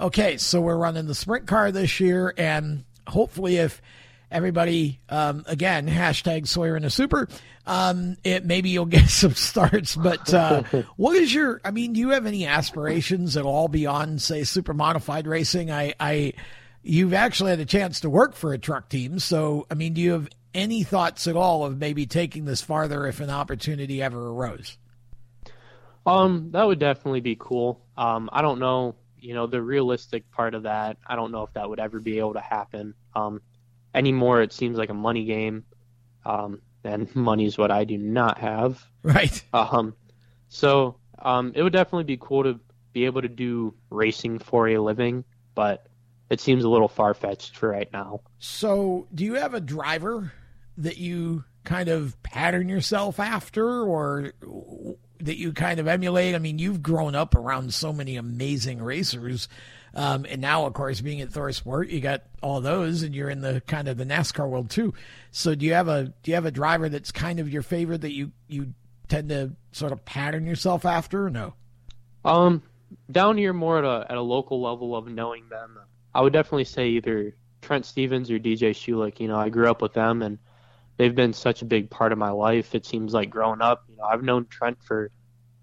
okay, so we're running the sprint car this year, and hopefully, if everybody, um, again, hashtag Sawyer in a Super. Um, it maybe you'll get some starts, but uh, what is your? I mean, do you have any aspirations at all beyond, say, super modified racing? I, I, you've actually had a chance to work for a truck team, so I mean, do you have any thoughts at all of maybe taking this farther if an opportunity ever arose? Um, that would definitely be cool. Um, I don't know, you know, the realistic part of that. I don't know if that would ever be able to happen. Um, anymore, it seems like a money game. Um, and money is what I do not have. Right. Um, so um, it would definitely be cool to be able to do racing for a living, but it seems a little far fetched for right now. So, do you have a driver that you kind of pattern yourself after, or that you kind of emulate? I mean, you've grown up around so many amazing racers. Um, and now, of course, being at ThorSport, you got all those, and you're in the kind of the NASCAR world too. So, do you have a do you have a driver that's kind of your favorite that you you tend to sort of pattern yourself after? Or no. Um, down here, more at a at a local level of knowing them, I would definitely say either Trent Stephens or DJ Shullick. You know, I grew up with them, and they've been such a big part of my life. It seems like growing up, you know, I've known Trent for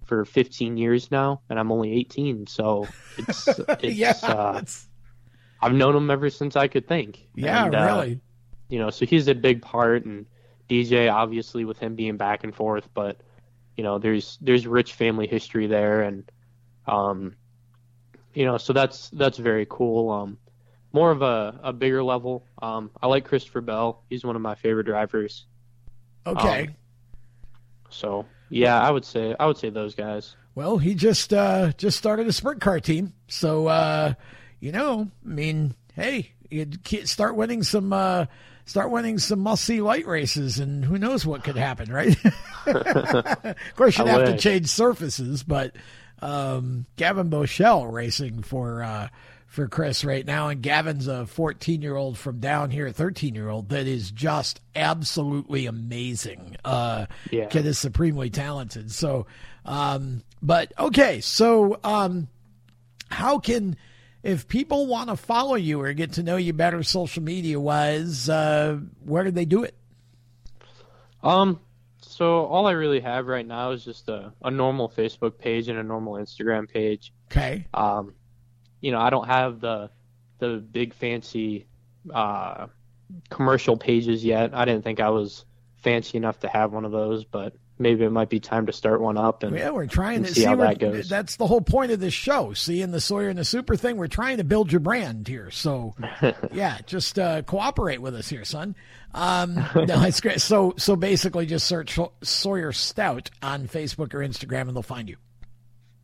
for 15 years now, and I'm only 18. So it's, it's yeah, uh, I've known him ever since I could think. Yeah, and, uh, really. You know, so he's a big part, and DJ obviously with him being back and forth, but you know, there's there's rich family history there, and um, you know, so that's that's very cool. Um, more of a, a bigger level. Um, I like Christopher Bell. He's one of my favorite drivers. Okay. Um, so yeah, I would say I would say those guys. Well, he just uh, just started a sprint car team, so uh, you know, I mean, hey, you start winning some uh, start winning some must see light races, and who knows what could happen, right? of course, you'd have to change surfaces, but um, Gavin Bochelle racing for uh, for Chris right now, and Gavin's a 14 year old from down here, 13 year old that is just absolutely amazing. Uh, Yeah. kid is supremely talented. So, um, but okay, so um, how can if people want to follow you or get to know you better social media wise, uh, where do they do it? Um, so all I really have right now is just a, a normal Facebook page and a normal Instagram page. Okay. Um, you know, I don't have the the big fancy uh, commercial pages yet. I didn't think I was fancy enough to have one of those, but maybe it might be time to start one up. And Yeah, we're trying to see how that goes. That's the whole point of this show. See, in the Sawyer and the Super thing, we're trying to build your brand here. So, yeah, just uh, cooperate with us here, son. Um, no, it's great. So, so basically, just search Sawyer Stout on Facebook or Instagram, and they'll find you.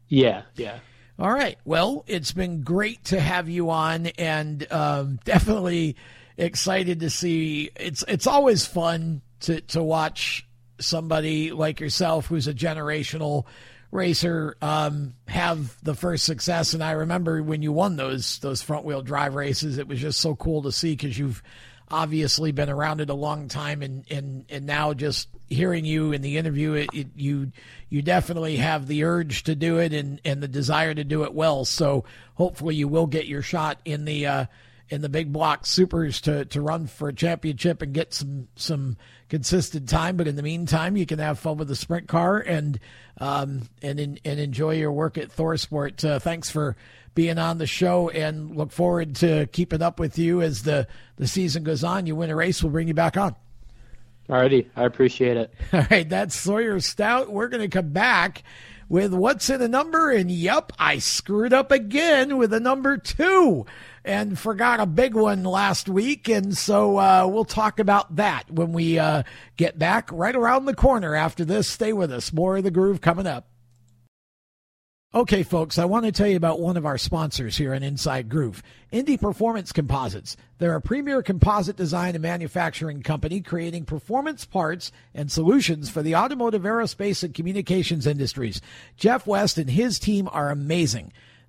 yeah, yeah. All right. Well, it's been great to have you on, and um, definitely excited to see. It's it's always fun to to watch somebody like yourself, who's a generational racer, um, have the first success. And I remember when you won those those front wheel drive races, it was just so cool to see because you've obviously been around it a long time and and and now just hearing you in the interview it, it, you you definitely have the urge to do it and and the desire to do it well. So hopefully you will get your shot in the uh in the big block supers to to run for a championship and get some some consistent time. But in the meantime you can have fun with the sprint car and um and and enjoy your work at ThorSport uh, thanks for being on the show and look forward to keeping up with you as the, the season goes on. You win a race, we'll bring you back on. Alrighty, I appreciate it. All right, that's Sawyer Stout. We're going to come back with what's in a number. And yep, I screwed up again with a number two and forgot a big one last week. And so uh, we'll talk about that when we uh, get back right around the corner after this. Stay with us. More of the groove coming up. Okay, folks, I want to tell you about one of our sponsors here on Inside Groove, Indy Performance Composites. They're a premier composite design and manufacturing company creating performance parts and solutions for the automotive, aerospace, and communications industries. Jeff West and his team are amazing.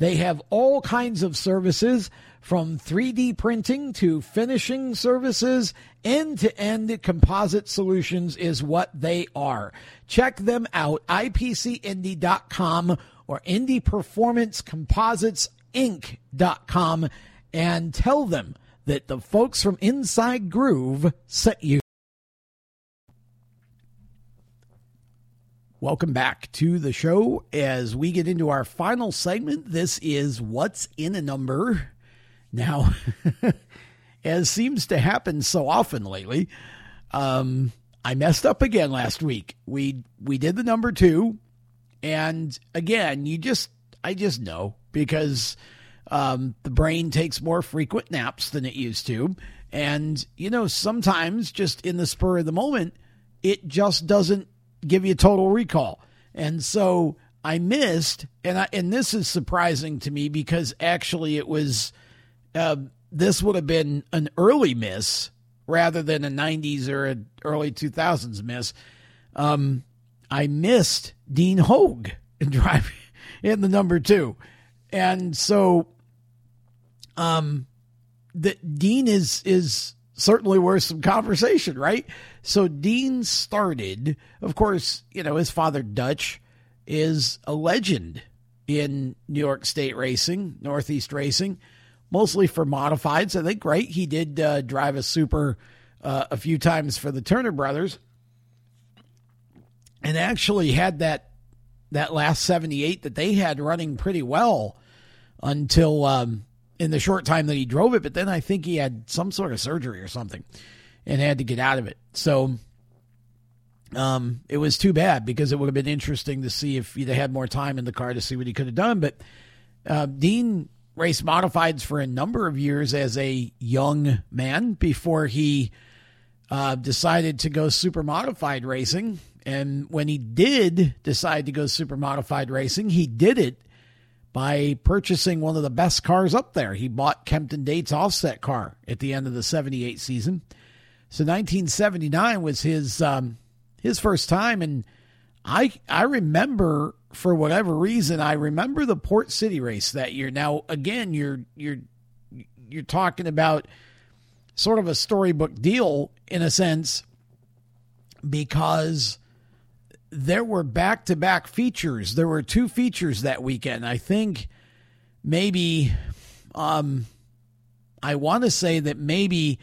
They have all kinds of services from 3D printing to finishing services. End to end composite solutions is what they are. Check them out, ipcindy.com or indyperformancecompositesinc.com and tell them that the folks from Inside Groove sent you. Welcome back to the show as we get into our final segment. This is What's in a Number. Now, as seems to happen so often lately, um, I messed up again last week. We we did the number two, and again, you just I just know because um, the brain takes more frequent naps than it used to, and you know sometimes just in the spur of the moment, it just doesn't give you total recall. And so I missed, and I, and this is surprising to me because actually it was uh, this would have been an early miss rather than a 90s or an early 2000s miss. Um, I missed Dean Hoag in driving in the number two, and so um, the Dean is is certainly worth some conversation, right? So Dean started, of course, you know, his father Dutch is a legend in New York State racing, Northeast racing, mostly for modifieds. I think, right? He did uh, drive a super uh, a few times for the Turner brothers, and actually had that that last 78 that they had running pretty well until um, in the short time that he drove it, but then I think he had some sort of surgery or something and had to get out of it. So um, it was too bad because it would have been interesting to see if he'd had more time in the car to see what he could have done. But uh, Dean raced modifieds for a number of years as a young man before he uh, decided to go super modified racing. And when he did decide to go super modified racing, he did it by purchasing one of the best cars up there. He bought Kempton Dates offset car at the end of the 78 season. So 1979 was his um, his first time and I I remember for whatever reason I remember the Port City race that year. Now again, you're you're you're talking about sort of a storybook deal in a sense because there were back to back features. There were two features that weekend. I think maybe, um, I want to say that maybe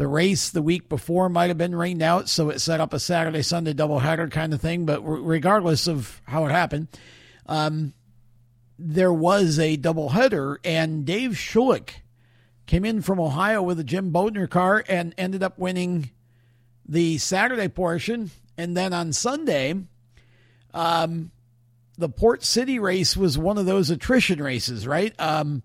the race the week before might have been rained out, so it set up a Saturday Sunday doubleheader kind of thing. But regardless of how it happened, um, there was a doubleheader, and Dave Shullick came in from Ohio with a Jim Bodner car and ended up winning the Saturday portion. And then on Sunday, um, the Port City race was one of those attrition races, right? Um,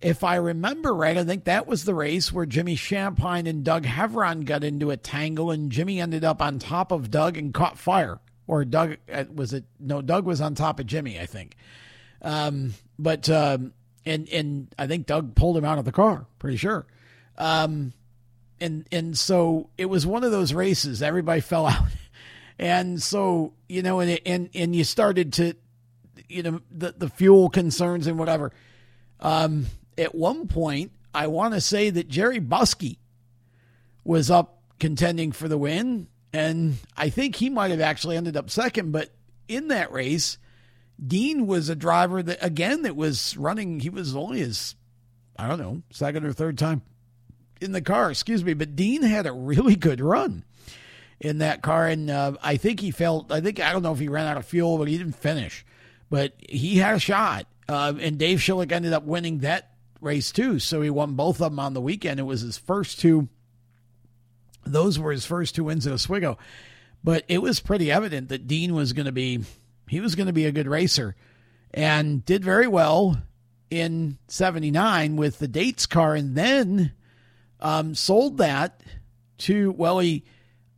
if I remember right, I think that was the race where Jimmy Shampine and Doug Heveron got into a tangle, and Jimmy ended up on top of Doug and caught fire. Or Doug uh, was it? No, Doug was on top of Jimmy, I think. Um, but um, and and I think Doug pulled him out of the car, pretty sure. Um, and and so it was one of those races. Everybody fell out. And so, you know, and, and, and you started to, you know, the, the fuel concerns and whatever. Um, at one point, I want to say that Jerry Buskey was up contending for the win. And I think he might have actually ended up second. But in that race, Dean was a driver that, again, that was running. He was only his, I don't know, second or third time in the car, excuse me. But Dean had a really good run in that car, and uh, I think he felt. I think I don't know if he ran out of fuel, but he didn't finish. But he had a shot, uh, and Dave Shullick ended up winning that race too. So he won both of them on the weekend. It was his first two. Those were his first two wins at Oswego, but it was pretty evident that Dean was going to be he was going to be a good racer, and did very well in '79 with the Dates car, and then um, sold that to well he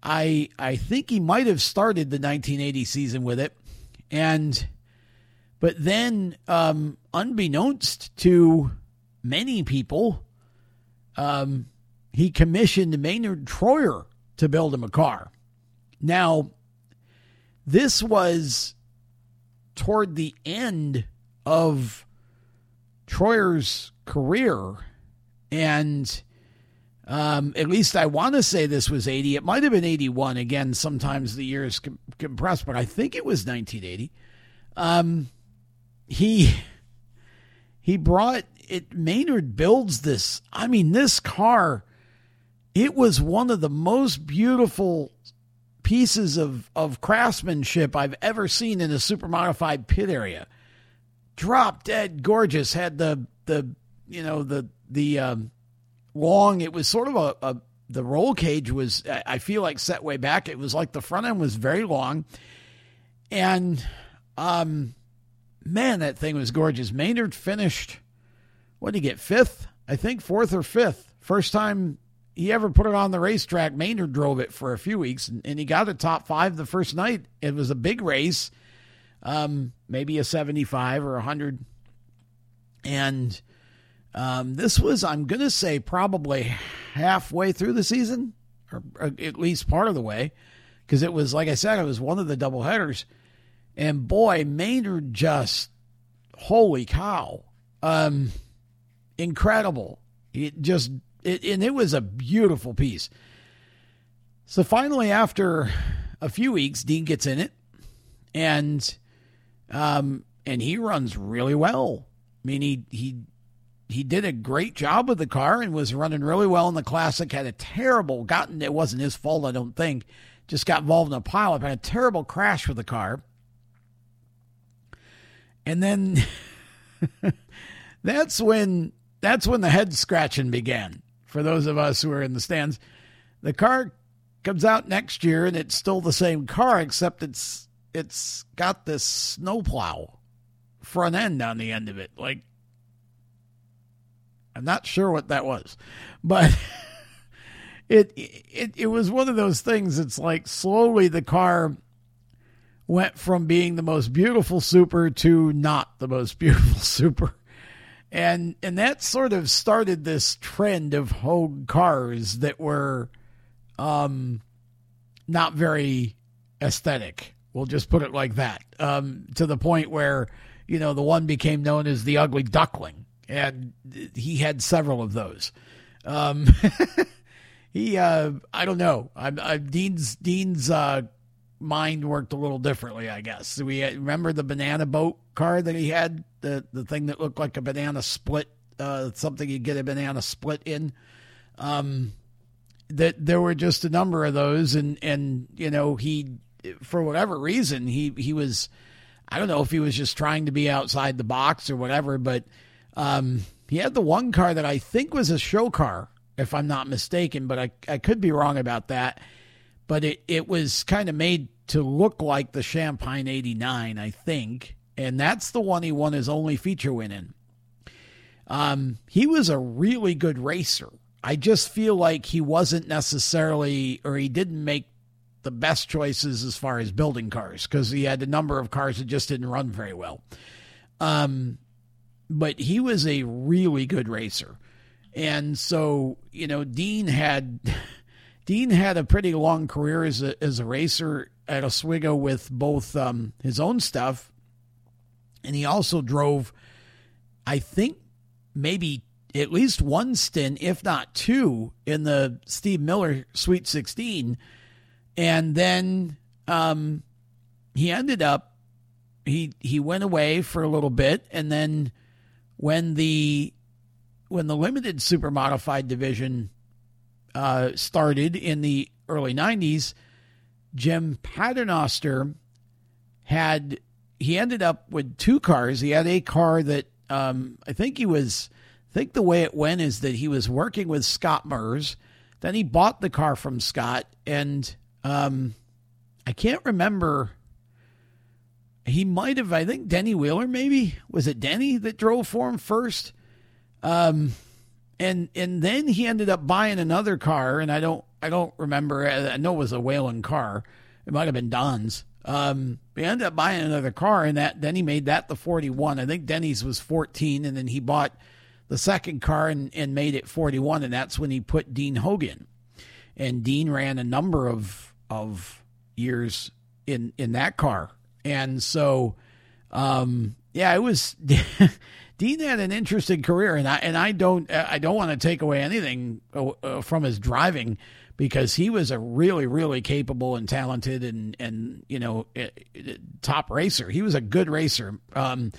I I think he might have started the 1980 season with it, and but then, um, unbeknownst to many people, um, he commissioned Maynard Troyer to build him a car. Now, this was toward the end of Troyer's career. And um, at least I want to say this was 80. It might have been 81. Again, sometimes the years com- compress, but I think it was 1980. Um, he he brought it. Maynard builds this. I mean, this car. It was one of the most beautiful pieces of, of craftsmanship I've ever seen in a super modified pit area. Drop dead gorgeous. Had the the you know the the um, long. It was sort of a, a the roll cage was I feel like set way back. It was like the front end was very long, and um, man, that thing was gorgeous. Maynard finished. What did he get? Fifth, I think, fourth or fifth. First time he ever put it on the racetrack. Maynard drove it for a few weeks, and, and he got a top five the first night. It was a big race, um, maybe a seventy-five or a hundred, and um, this was, I'm going to say, probably halfway through the season, or, or at least part of the way, because it was, like I said, it was one of the double headers. And boy, Maynard just, holy cow, um, incredible. It just, it, and it was a beautiful piece. So finally, after a few weeks, Dean gets in it, and, um, and he runs really well. I mean, he he he did a great job with the car and was running really well in the classic. Had a terrible gotten it wasn't his fault, I don't think. Just got involved in a pileup. Had a terrible crash with the car. And then that's when that's when the head scratching began for those of us who are in the stands. The car comes out next year and it's still the same car except it's it's got this snowplow front end on the end of it. Like I'm not sure what that was, but it it it was one of those things. It's like slowly the car went from being the most beautiful super to not the most beautiful super. And and that sort of started this trend of Hoag cars that were um not very aesthetic. We'll just put it like that. Um to the point where, you know, the one became known as the ugly duckling and he had several of those. Um, he, uh, I don't know. I, I, Dean's Dean's uh, mind worked a little differently, I guess. We had, remember the banana boat car that he had, the the thing that looked like a banana split, uh, something you get a banana split in. Um, that there were just a number of those, and and you know he, for whatever reason, he he was. I don't know if he was just trying to be outside the box or whatever, but um, he had the one car that I think was a show car, if I'm not mistaken, but I, I could be wrong about that. But it, it was kind of made to look like the Shampine 89, I think. And that's the one he won his only feature win in. Um, he was a really good racer. I just feel like he wasn't necessarily, or he didn't make the best choices as far as building cars because he had a number of cars that just didn't run very well. Um, but he was a really good racer. And so, you know, Dean had Dean had a pretty long career as a as a racer at Oswego with both um, his own stuff, and he also drove, I think, maybe at least one stint, if not two, in the Steve Miller Sweet Sixteen, and then um, he ended up he he went away for a little bit, and then when the when the limited super modified division uh, started in the early 90s, Jim Paternoster had he ended up with two cars. He had a car that um, I think he was I think the way it went is that he was working with Scott Mers. Then he bought the car from Scott, and um, I can't remember he might have, I think, Denny Wheeler, maybe was it Denny that drove for him first? Um, and and then he ended up buying another car, and I don't I don't remember. I know it was a Whelen car. It might have been Don's. Um, he ended up buying another car, and that then he made that the 41. I think Denny's was 14, and then he bought the second car and, and made it 41, and that's when he put Dean Hogan. And Dean ran a number of of years in in that car and so Um, yeah, it was. Dean had an interesting career, and I and I don't I don't want to take away anything uh, from his driving because he was a really really capable and talented and and you know eh, top racer. He was a good racer. Um,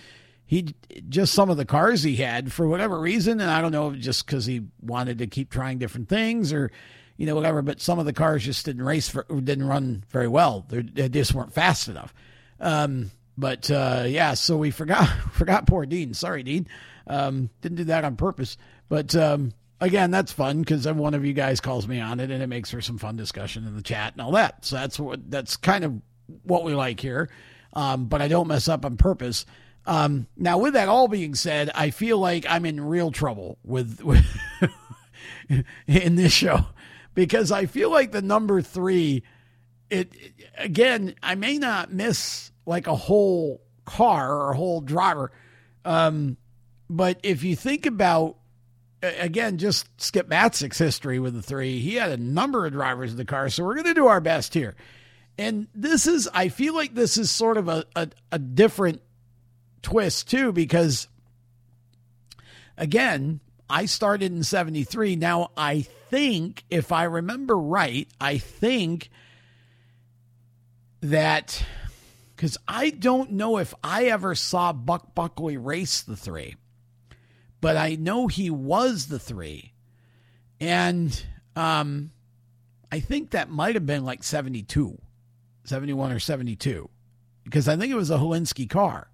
he just some of the cars he had for whatever reason, and I don't know just because he wanted to keep trying different things or you know whatever. But some of the cars just didn't race for, didn't run very well. They're, they just weren't fast enough. Um, but uh, yeah, so we forgot forgot poor Dean. Sorry, Dean. Um, didn't do that on purpose. But um, again, that's fun because one of you guys calls me on it, and it makes for some fun discussion in the chat and all that. So that's what that's kind of what we like here. Um, but I don't mess up on purpose. Um, now, with that all being said, I feel like I'm in real trouble with, with in this show because I feel like the number three. It again, I may not miss like a whole car or a whole driver, um, but if you think about again, just Skip Matzek's history with the three, he had a number of drivers in the car, so we're going to do our best here. And this is, I feel like this is sort of a, a, a different twist too, because again, I started in 73. Now, I think, if I remember right, I think that because I don't know if I ever saw Buck Buckley race the three, but I know he was the three. And um, I think that might have been like 72, 71 or 72, because I think it was a Hilinski car.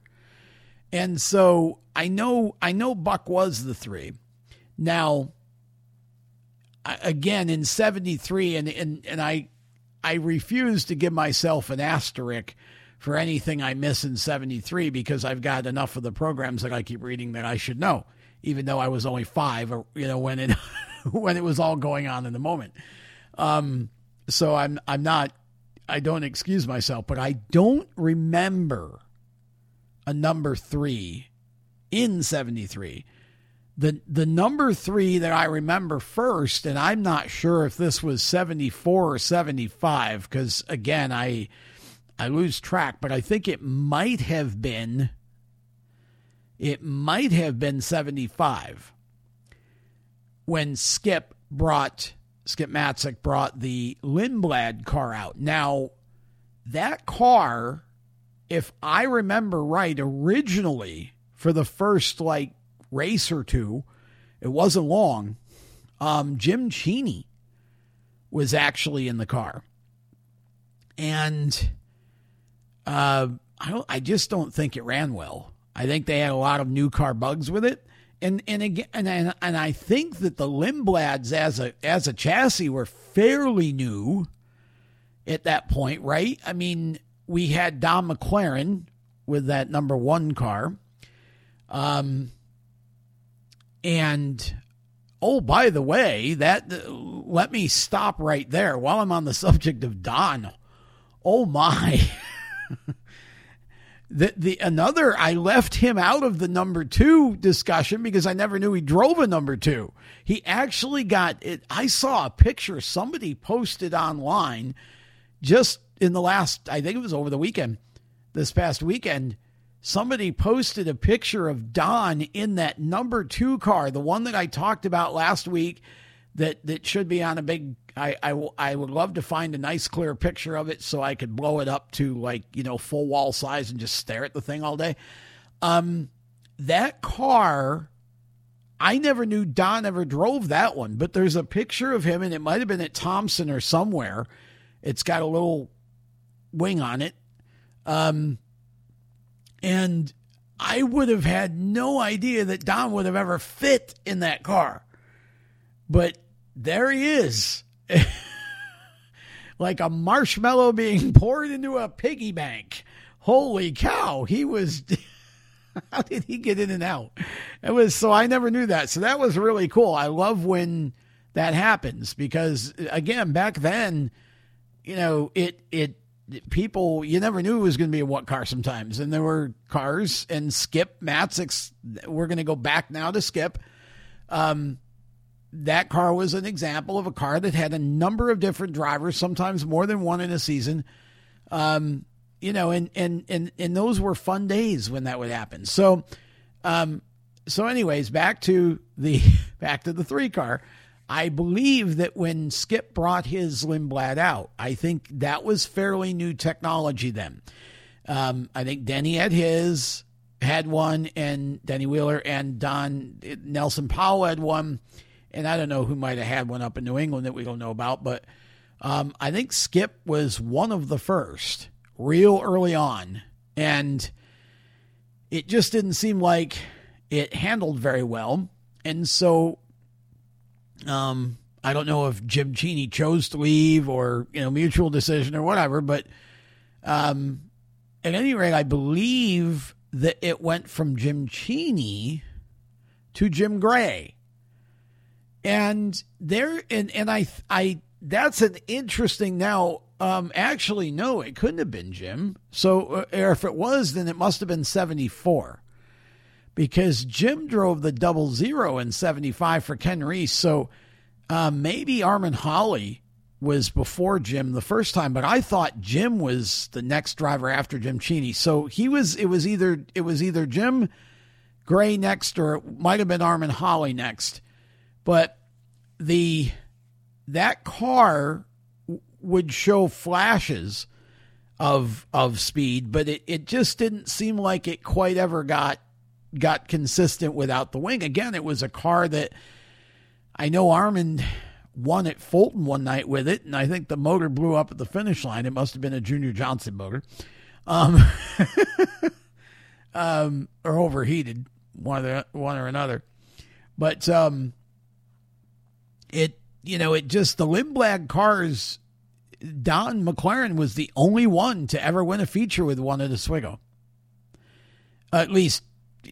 And so I know I know Buck was the three. Now again in 73 and and, and I I refuse to give myself an asterisk for anything I miss in 73 because I've got enough of the programs that I keep reading that I should know even though I was only 5 you know when it when it was all going on in the moment. Um so I'm I'm not I don't excuse myself, but I don't remember a number three in 73. The, the number three that I remember first, and I'm not sure if this was 74 or 75, because again, I, I lose track, but I think it might have been, it might have been 75 when Skip brought, Skip Matzek brought the Lindblad car out. Now, that car if I remember right, originally for the first like race or two, it wasn't long. Um, Jim Cheney was actually in the car, and uh, I don't. I just don't think it ran well. I think they had a lot of new car bugs with it, and and again, and and, I think that the Lindblads as a as a chassis were fairly new at that point, right? I mean, we had Don McLaren with that number one car. Um, and oh, by the way, that let me stop right there while I'm on the subject of Don. Oh my. the the another I left him out of the number 2 discussion because I never knew he drove a number 2. He actually got it I saw a picture somebody posted online just in the last, I think it was over the weekend, this past weekend, somebody posted a picture of Don in that number two car, the one that I talked about last week that, that should be on a big, I, I, I would love to find a nice clear picture of it so I could blow it up to like, you know, full wall size and just stare at the thing all day. Um, that car, I never knew Don ever drove that one, but there's a picture of him and it might have been at Thompson or somewhere. It's got a little wing on it. Um, and I would have had no idea that Don would have ever fit in that car. But there he is. like a marshmallow being poured into a piggy bank. Holy cow, he was how did he get in and out? It was so I never knew that. So that was really cool. I love when that happens because again, back then, you know, it it people you never knew it was going to be a what car sometimes and there were cars and skip matzek's we're going to go back now to skip um, that car was an example of a car that had a number of different drivers sometimes more than one in a season um, you know, and and and and those were fun days when that would happen. So, um, so anyways, back to the back to the three car. I believe that when Skip brought his Lindblad out, I think that was fairly new technology then. Um, I think Denny had his, had one, and Denny Wheeler and Don Nelson Powell had one, and I don't know who might have had one up in New England that we don't know about, but um, I think Skip was one of the first, real early on, and it just didn't seem like it handled very well, and so um, I don't know if Jim Cheney chose to leave or you know mutual decision or whatever, but um, at any rate, I believe that it went from Jim Cheney to Jim Gray, and there and and I I that's an interesting now. Um, actually, no, it couldn't have been Jim. So, uh, if it was, then it must have been seventy four because Jim drove the double zero in 75 for Ken Reese. So uh, maybe Armin Holly was before Jim the first time, but I thought Jim was the next driver after Jim Cheney. So he was, it was either, it was either Jim Gray next or it might have been Armin Holly next. But the, that car would show flashes of of speed, but it, it just didn't seem like it quite ever got got consistent without the wing. Again, it was a car that I know Armin won at Fulton one night with it, and I think the motor blew up at the finish line. It must have been a Junior Johnson motor, um, um, or overheated, one or one or another. But um, it, you know, it just the Lindblad cars. Don McLaren was the only one to ever win a feature with one of the Oswego. At least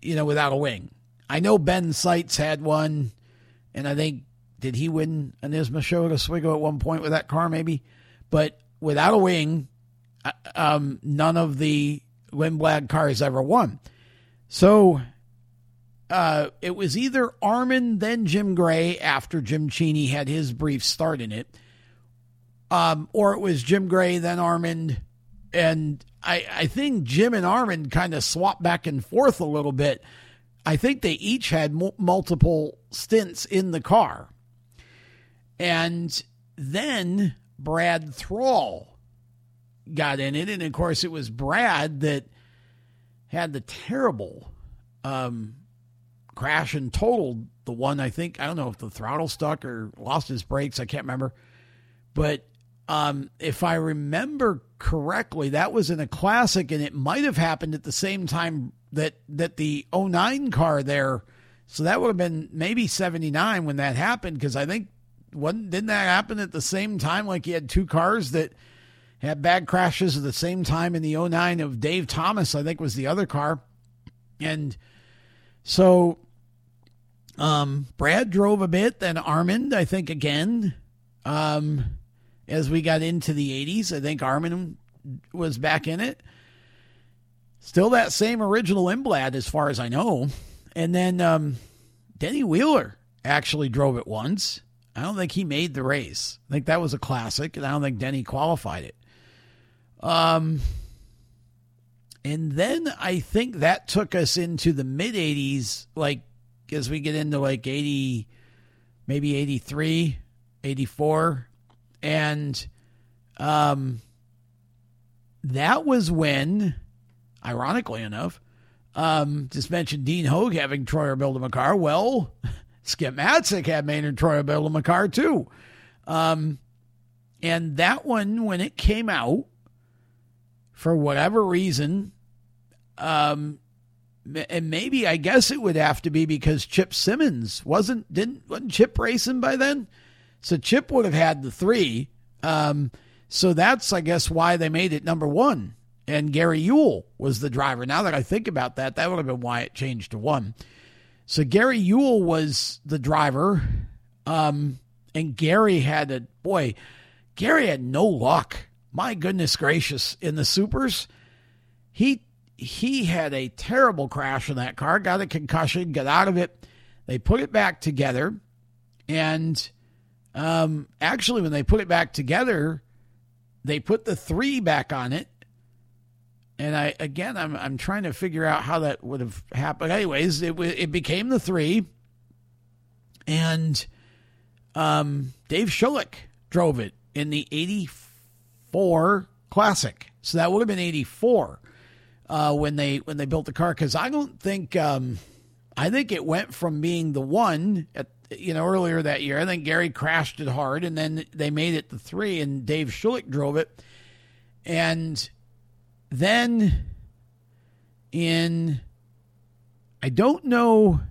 you know, without a wing. I know Ben Seitz had one, and I think did he win an ISMA show at Oswego at one point with that car, maybe? But without a wing, uh, um, none of the Lindblad cars ever won. So uh, it was either Armin, then Jim Gray after Jim Cheney had his brief start in it, um, or it was Jim Gray, then Armin, and I, I think Jim and Armin kind of swapped back and forth a little bit. I think they each had m- multiple stints in the car. And then Brad Thrall got in it. And of course, it was Brad that had the terrible um, crash and totaled the one. I think, I don't know if the throttle stuck or lost his brakes. I can't remember. But um, if I remember correctly, that was in a classic, and it might have happened at the same time that that the 09 car there. So that would have been maybe 79 when that happened, because I think wasn't didn't that happen at the same time? Like he had two cars that had bad crashes at the same time in the 09 of Dave Thomas, I think was the other car. And so um, Brad drove a bit, then Armand, I think again. Um, as we got into the 80s. I think Armand was back in it. Still that same original Lindblad, as far as I know. And then um, Denny Wheeler actually drove it once. I don't think he made the race. I think that was a classic, and I don't think Denny qualified it. Um, and then I think that took us into the mid 80s, like as we get into like 80, maybe 83, 84 and um, that was when, ironically enough, um, just mentioned Dean Hoag having Troyer build him a car. Well, Skip Matzek had Maynard Troyer build him a car too. Um, and that one, when it came out, for whatever reason, um, and maybe I guess it would have to be because Chip Simmons wasn't didn't wasn't Chip racing by then. So Chip would have had the three. Um, so that's, I guess, why they made it number one. And Gary Ewell was the driver. Now that I think about that, that would have been why it changed to one. So Gary Ewell was the driver. Um, and Gary had a, boy, Gary had no luck. My goodness gracious. In the supers, he he had a terrible crash in that car, got a concussion, got out of it. They put it back together, and um, actually, when they put it back together, they put the three back on it, and I again I'm I'm trying to figure out how that would have happened. Anyways, it it became the three, and um, Dave Shullick drove it in the '84 Classic, so that would have been '84 uh, when they when they built the car. Because I don't think um, I think it went from being the one at you know earlier that year. I think Gary crashed it hard, and then they made it the three, and Dave Shullick drove it, and then in I don't know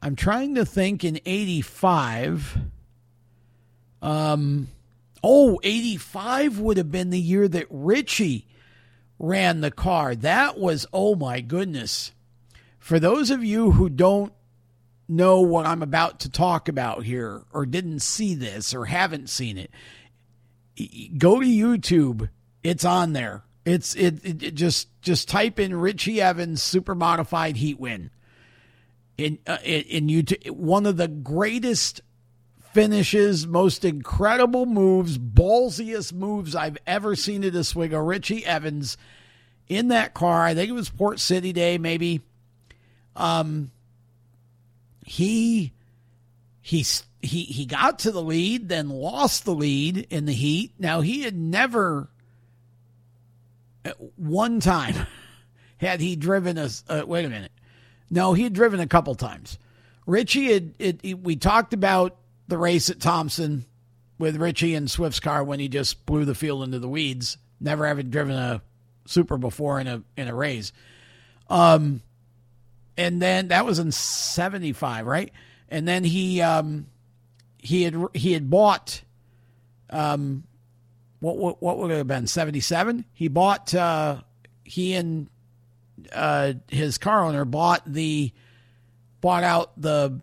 I'm trying to think in 85 um oh 85 would have been the year that Richie ran the car. That was oh my goodness. For those of you who don't know what I'm about to talk about here or didn't see this or haven't seen it go to YouTube. It's on there. It's it, it, it, just just type in Richie Evans super modified heat win. In uh, in, YouTube, one of the greatest finishes, most incredible moves, ballsiest moves I've ever seen at Oswego. Richie Evans in that car. I think it was Port City Day, maybe. Um, he he he he got to the lead, then lost the lead in the heat. Now he had never one time had he driven us. Uh, wait a minute. No, he had driven a couple times. Richie had. It, it, we talked about the race at Thompson with Richie and Swift's car when he just blew the field into the weeds. Never having driven a super before in a in a race. Um, and then that was in '75, right? And then he um he had he had bought um what what, what would it have been 77 he bought uh, he and uh, his car owner bought the bought out the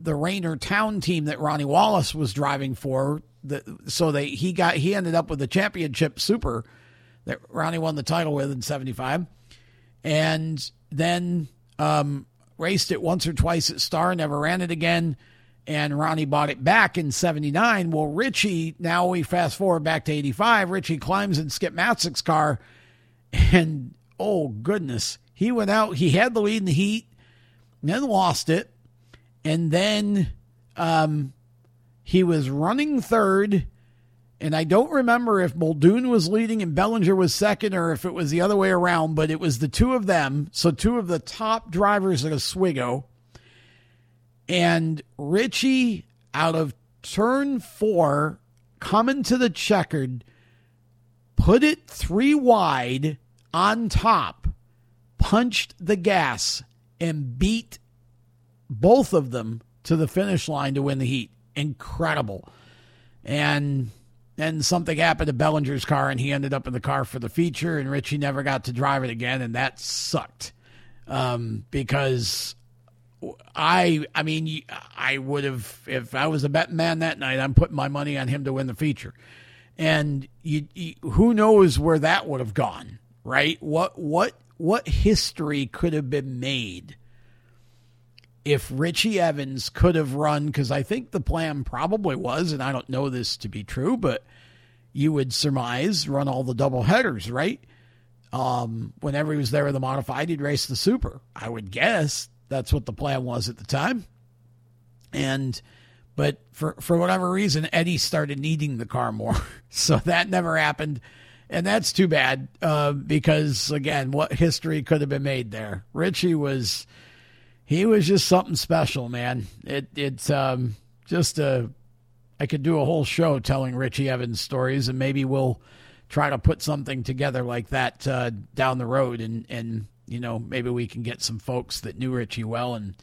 the Rainer Town team that Ronnie Wallace was driving for the, so they he got he ended up with the championship super that Ronnie won the title with in 75 and then um, raced it once or twice at Star never ran it again and Ronnie bought it back in 79. Well, Richie, now we fast forward back to 85. Richie climbs in Skip Matzek's car, and oh, goodness. He went out, he had the lead in the heat, then lost it, and then um, he was running third. And I don't remember if Muldoon was leading and Bellinger was second or if it was the other way around, but it was the two of them. So, two of the top drivers at Oswego and Richie out of turn four, coming to the checkered, put it three wide on top, punched the gas, and beat both of them to the finish line to win the heat. Incredible. And then something happened to Bellinger's car, and he ended up in the car for the feature, and Richie never got to drive it again, and that sucked um, because I I mean I would have if I was a betting man that night I'm putting my money on him to win the feature, and you, you, who knows where that would have gone right what what what history could have been made if Richie Evans could have run because I think the plan probably was and I don't know this to be true but you would surmise run all the double headers right um, whenever he was there with the modified he'd race the super I would guess that's what the plan was at the time. And but for for whatever reason, Eddie started needing the car more, so that never happened, and that's too bad uh, because again, what history could have been made there? Richie was he was just something special, man. It it's um, just a I could do a whole show telling Richie Evans stories, and maybe we'll try to put something together like that uh, down the road and and you know, maybe we can get some folks that knew Richie well and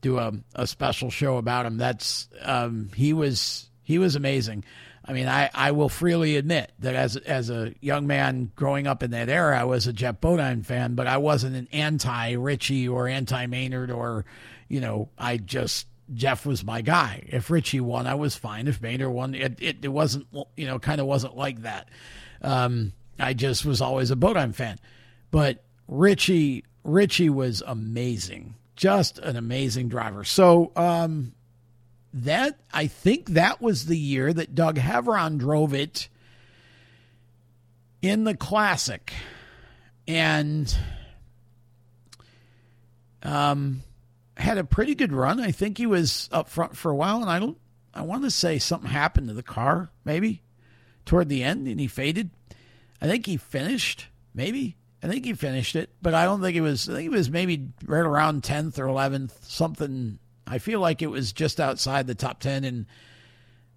do a, a special show about him. That's um, he was he was amazing. I mean, I, I will freely admit that as as a young man growing up in that era, I was a Geoff Bodine fan, but I wasn't an anti Richie or anti Maynard or, you know, I just Geoff was my guy. If Richie won, I was fine. If Maynard won, it it, it wasn't you know kind of wasn't like that. Um, I just was always a Bodine fan, but Richie Richie was amazing, just an amazing driver. So um, that I think that was the year that Doug Heveron drove it in the Classic, and um, had a pretty good run. I think he was up front for a while, and I don't. I want to say something happened to the car, maybe toward the end, and he faded. I think he finished, maybe. I think he finished it, but I don't think it was. I think it was maybe right around tenth or eleventh, something. I feel like it was just outside the top ten, and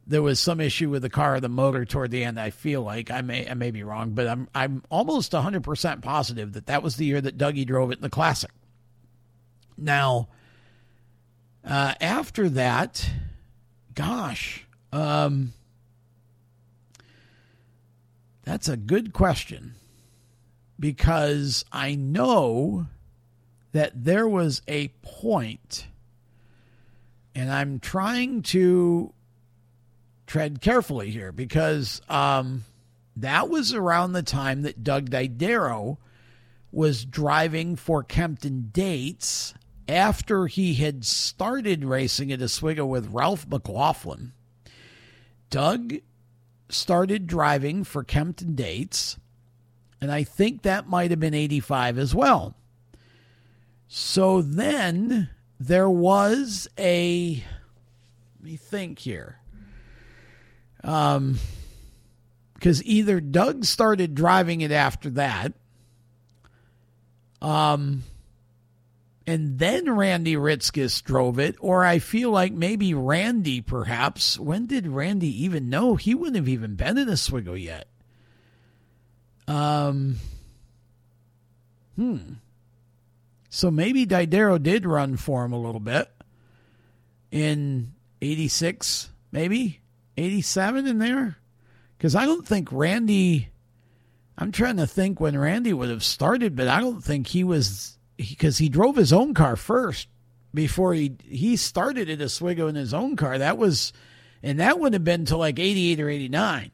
there was some issue with the car, or the motor toward the end. I feel like I may I may be wrong, but I'm I'm almost hundred percent positive that that was the year that Dougie drove it in the Classic. Now, uh, after that, gosh, um, that's a good question because I know that there was a point, and I'm trying to tread carefully here because um, that was around the time that Doug Didero was driving for Kempton Dates after he had started racing at Oswego with Ralph McLaughlin. Doug started driving for Kempton Dates, and I think that might have been 85 as well. So then there was a, let me think here. Um, because either Doug started driving it after that, um, and then Randy Ritzkis drove it, or I feel like maybe Randy, perhaps. When did Randy even know? He wouldn't have even been in Oswego yet. Um, hmm. So maybe Didero did run for him a little bit in 86, maybe 87 in there. Because I don't think Randy, I'm trying to think when Randy would have started, but I don't think he was because he, he, drove his own car first before he he started at Oswego in his own car. That was, and that would have been to like eighty eight or eighty nine.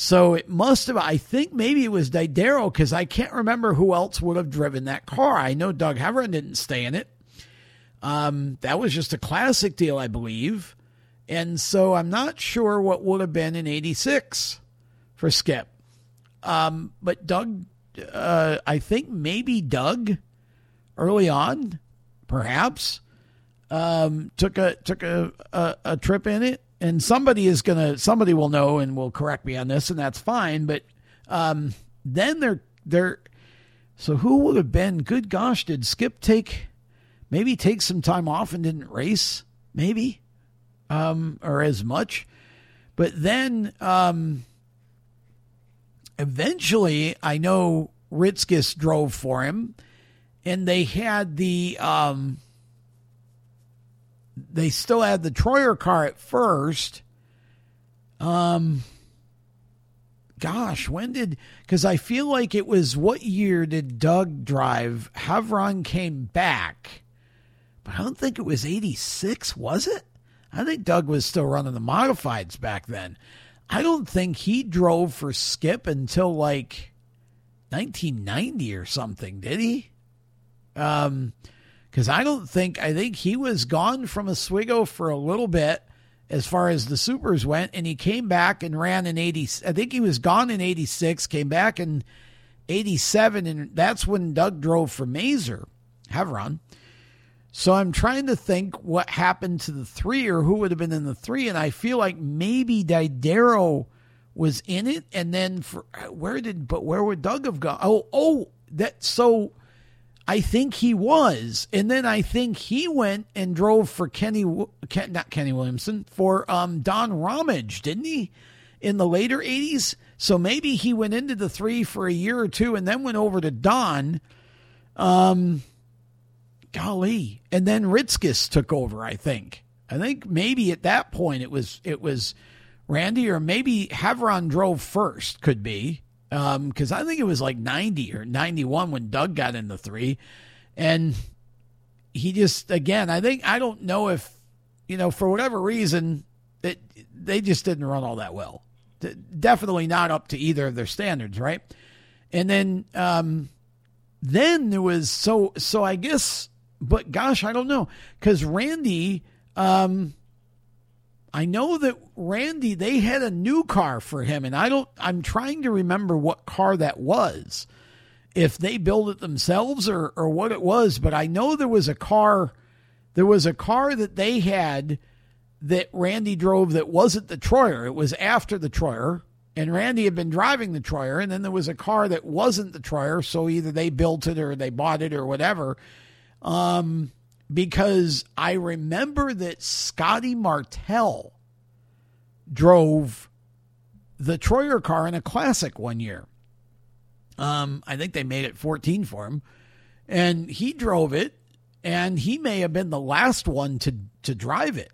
So it must have. I think maybe it was Didero because I can't remember who else would have driven that car. I know Doug Heveron didn't stay in it. Um, that was just a classic deal, I believe. And so I'm not sure what would have been in 86 for Skip. Um, but Doug, uh, I think maybe Doug early on, perhaps, um, took a took a, a, a trip in it, and somebody is gonna somebody will know and will correct me on this, and that's fine. But um, then they're they're so who would have been? Good gosh, did Skip take maybe take some time off and didn't race? Maybe, um, or as much. But then um, eventually, I know Ritzkis drove for him and they had the um, they still had the Troyer car at first. Um, gosh, when did? Because I feel like it was what year did Doug drive? Heveron came back, but I don't think it was '86, was it? I think Doug was still running the modifieds back then. I don't think he drove for Skip until like 1990 or something, did he? Um, because I don't think I think he was gone from Oswego for a little bit as far as the supers went, and he came back and ran in eighty. I think he was gone in eighty six, came back in eighty seven, and that's when Doug drove for Mazer, Heveron. So I'm trying to think what happened to the three or who would have been in the three, and I feel like maybe Didero was in it, and then for where did but where would Doug have gone? Oh, oh, that so I think he was, and then I think he went and drove for Kenny, Ken, not Kenny Williamson, for um, Don Ramage, didn't he, in the later '80s? So maybe he went into the three for a year or two, and then went over to Don. Um, golly, and then Ritzkis took over. I think. I think maybe at that point it was it was Randy, or maybe Heveron drove first. Could be because um, I think it was like 90 or 91 when Doug got in the three. And he just, again, I think, I don't know if, you know, for whatever reason, it, they just didn't run all that well. Definitely not up to either of their standards, right? And then, um, then there was so, so I guess, but gosh, I don't know. Because Randy, um, I know that Randy, they had a new car for him, and I don't, I'm trying to remember what car that was. if they built it themselves or or what it was, but I know there was a car there was a car that they had that Randy drove that wasn't the Troyer. It was after the Troyer. And Randy had been driving the Troyer, and then there was a car that wasn't the Troyer, so either they built it or they bought it or whatever. Um, because I remember that Scotty Martell drove the Troyer car in a classic one year. Um, I think they made it 14 for him. And he drove it, and he may have been the last one to, to drive it.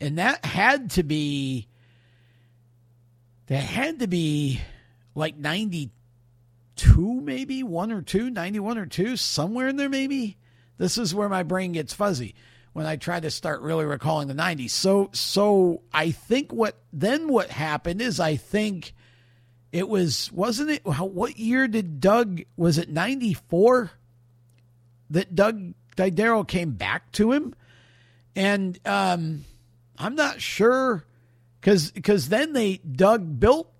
And that had to be that had to be like 92 maybe, 1 or 2, 91 or 2, somewhere in there maybe. This is where my brain gets fuzzy when I try to start really recalling the 90s. So so I think what then what happened is I think it was wasn't it what year did Doug was it 94 that Doug Didero came back to him and um I'm not sure cuz cuz then they Doug built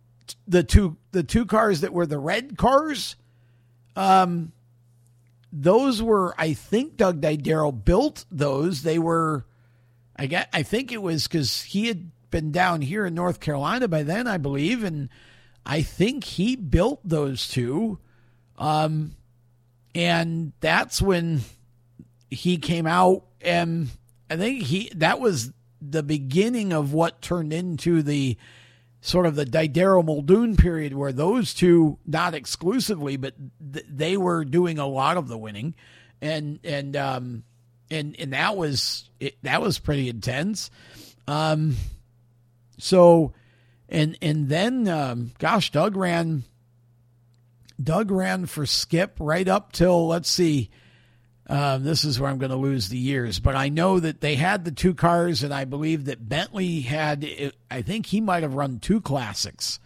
the two the two cars that were the red cars um those were I think Doug Didero built those. They were I get I think it was because he had been down here in North Carolina by then, I believe, and I think he built those two. Um and that's when he came out and I think he that was the beginning of what turned into the sort of the Didero Muldoon period where those two, not exclusively, but th- they were doing a lot of the winning, and and um and and that was it, that was pretty intense. Um, so and and then um, gosh, Doug ran. Doug ran for Skip right up till let's see. Um, this is where I'm going to lose the years, but I know that they had the two cars, and I believe that Bentley had. I think he might have run two classics,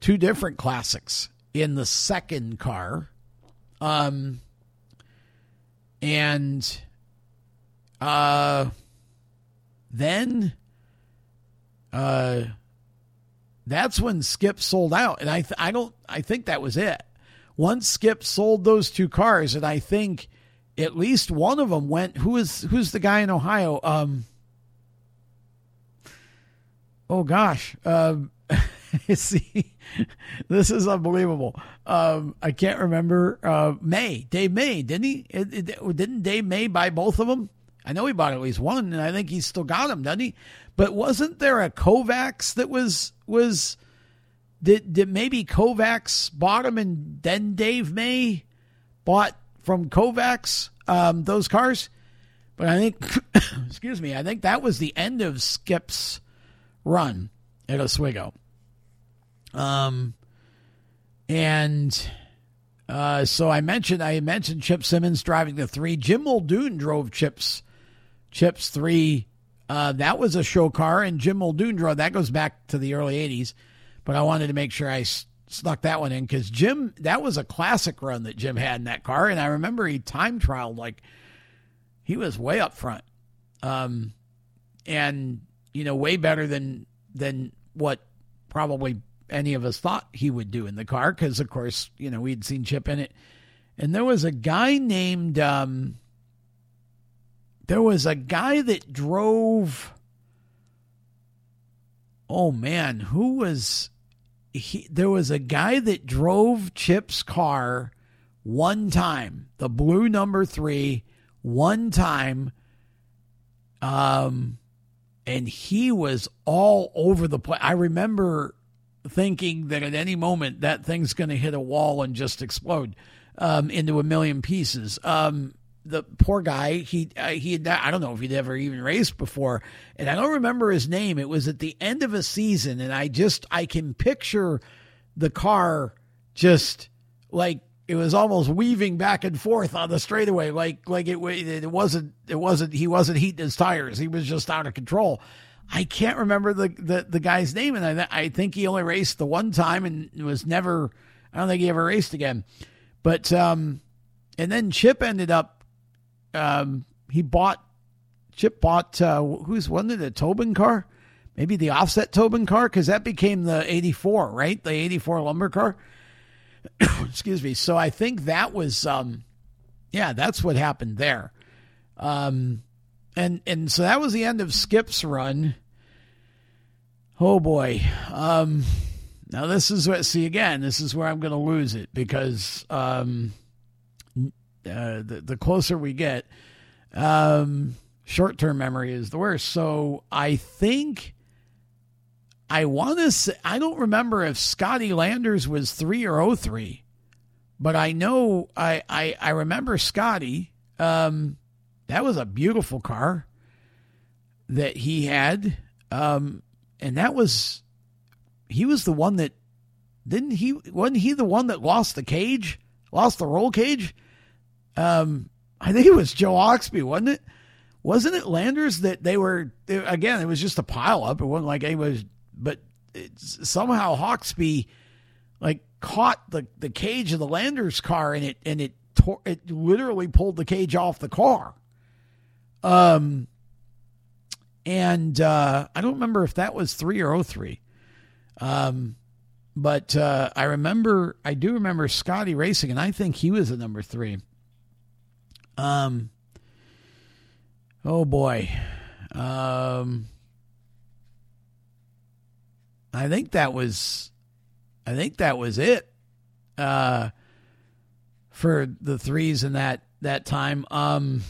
two different classics in the second car, um, and uh, then uh, that's when Skip sold out, and I th- I don't I think that was it. Once Skip sold those two cars, and I think at least one of them went. Who is who's the guy in Ohio? Um, oh gosh, um, see, this is unbelievable. Um, I can't remember. Uh, May, Dave May, didn't he? It, it, didn't Dave May buy both of them? I know he bought at least one, and I think he's still got them, doesn't he? But wasn't there a Kovacs that was was did did maybe Kovacs bought them and then Dave May bought from Kovacs, um, those cars. But I think, excuse me, I think that was the end of Skip's run at Oswego. Um, and uh, so I mentioned I mentioned Chip Simmons driving the three. Jim Muldoon drove Chip's Chip's three. Uh, that was a show car, and Jim Muldoon drove. That goes back to the early '80s, but I wanted to make sure I snuck that one in because Jim, that was a classic run that Jim had in that car, and I remember he time trialed like he was way up front, um, and you know way better than than what probably any of us thought he would do in the car because of course you know we'd seen Chip in it, and there was a guy named um, there was a guy that drove. Oh man, who was he, there was a guy that drove Chip's car one time, the blue number three, one time. Um, and he was all over the place. I remember thinking that at any moment that thing's going to hit a wall and just explode um, into a million pieces. Um, the poor guy he uh, he had I don't know if he'd ever even raced before. And I don't remember his name. It was at the end of a season and I just I can picture the car just like it was almost weaving back and forth on the straightaway like like it it wasn't it wasn't he wasn't heating his tires. He was just out of control. I can't remember the the, the guy's name and I I think he only raced the one time and was never I don't think he ever raced again. But um and then Chip ended up um, he bought Chip bought uh, who's wasn't it a Tobin car? Maybe the offset Tobin car because that became the '84, right? The '84 lumber car. Excuse me. So I think that was, um, yeah, that's what happened there. Um, and and so that was the end of Skip's run. Oh boy. Um, now this is what see again. This is where I'm going to lose it because um, uh, the the closer we get, um, short term memory is the worst. So I think I want to say, I don't remember if Scotty Landers was 3 or 03, but I know I, I, I remember Scotty. Um, that was a beautiful car that he had. Um, and that was, he was the one that, didn't he, wasn't he the one that lost the cage, lost the roll cage? Um, I think it was Joe Oxby, wasn't it? Wasn't it Landers that they were, they, again, it was just a pile up. It wasn't like anybody was but somehow Hawksby like caught the, the cage of the Landers car and it and it tore, it literally pulled the cage off the car. Um and uh, I don't remember if that was three or oh three. Um but uh, I remember I do remember Scotty racing and I think he was a number three. Um oh boy. Um I think that was, I think that was it, uh, for the threes in that that time. Um,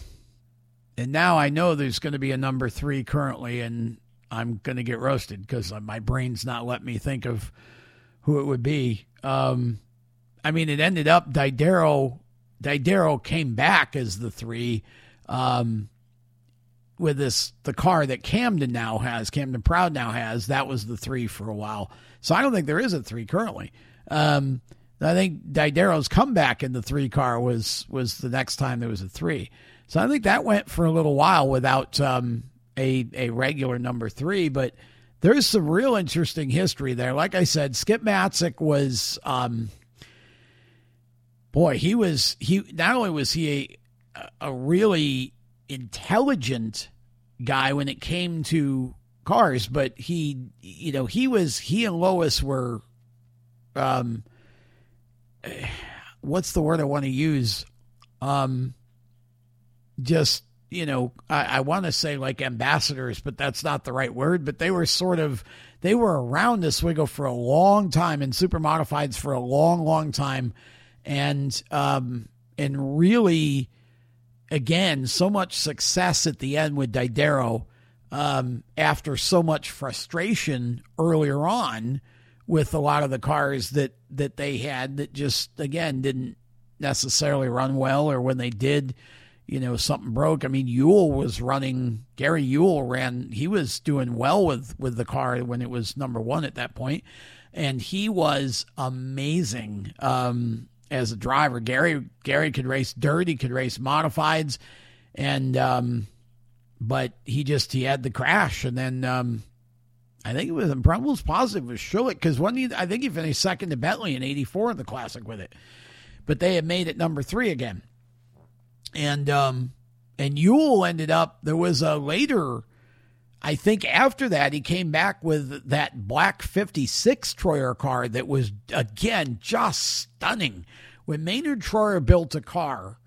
and now I know there's going to be a number three currently, and I'm going to get roasted because my brain's not let me think of who it would be. Um, I mean, it ended up Didero. Didero came back as the three. Um, with this the car that Camden now has, Camden Proud now has, that was the three for a while. So I don't think there is a three currently. Um, I think Didero's comeback in the three car was was the next time there was a three. So I think that went for a little while without um, a a regular number three, but there's some real interesting history there. Like I said, Skip Matzek was um, boy, he was he not only was he a a really intelligent guy when it came to cars, but he, you know, he was, he and Lois were, um, what's the word I want to use? Um, just, you know, I, I want to say like ambassadors, but that's not the right word, but they were sort of, they were around Oswego for a long time and super modifieds for a long, long time. And, um, and really, again, so much success at the end with Didero um, after so much frustration earlier on with a lot of the cars that, that they had that just, again, didn't necessarily run well, or when they did, you know, something broke. I mean, Yule was running, Gary Yule ran, he was doing well with, with the car when it was number one at that point, and he was amazing. Um, as a driver. Gary Gary could race dirt, he could race modifieds, and um, but he just he had the crash, and then um, I think it was probably was positive with Shullick because when he I think he finished second to Bentley in '84 in the Classic with it, but they had made it number three again, and um, and Yule ended up there was a later I think after that, he came back with that black 56 Troyer car that was, again, just stunning. When Maynard Troyer built a car,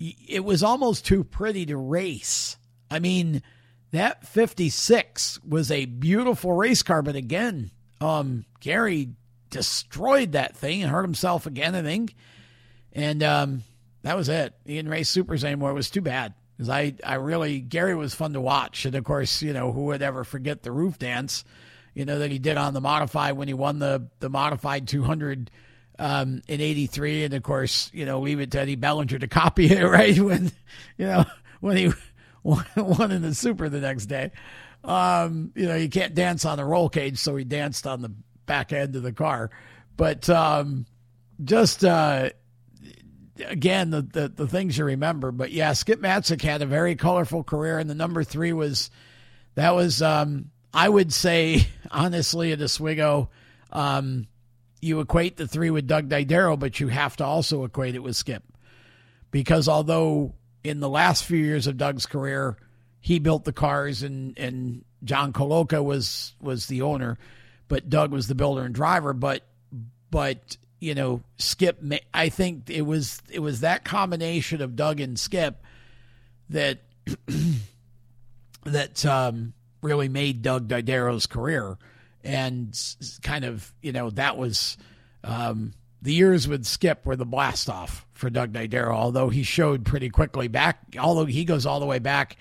it was almost too pretty to race. I mean, that 56 was a beautiful race car, but again, um, Gary destroyed that thing and hurt himself again, I think. And um, that was it. He didn't race supers anymore. It was too bad because I, I really Gary was fun to watch, and of course, you know who would ever forget the roof dance, you know that he did on the modified when he won the the modified 200 um, in '83, and of course, you know leave it to Eddie Bellinger to copy it right when you know when he won in the super the next day. Um, you know you can't dance on the roll cage, so he danced on the back end of the car, but um, just. Uh, again the, the, the things you remember. But yeah, Skip Matzek had a very colorful career, and the number three was that was um, I would say honestly at Oswego, um, you equate the three with Doug Didero, but you have to also equate it with Skip because although in the last few years of Doug's career, he built the cars and and John Coloca was was the owner, but Doug was the builder and driver. But but you know, Skip. I think it was it was that combination of Doug and Skip that that um, really made Doug Didero's career, and kind of you know that was um, the years with Skip were the blast off for Doug Didero. Although he showed pretty quickly back, although he goes all the way back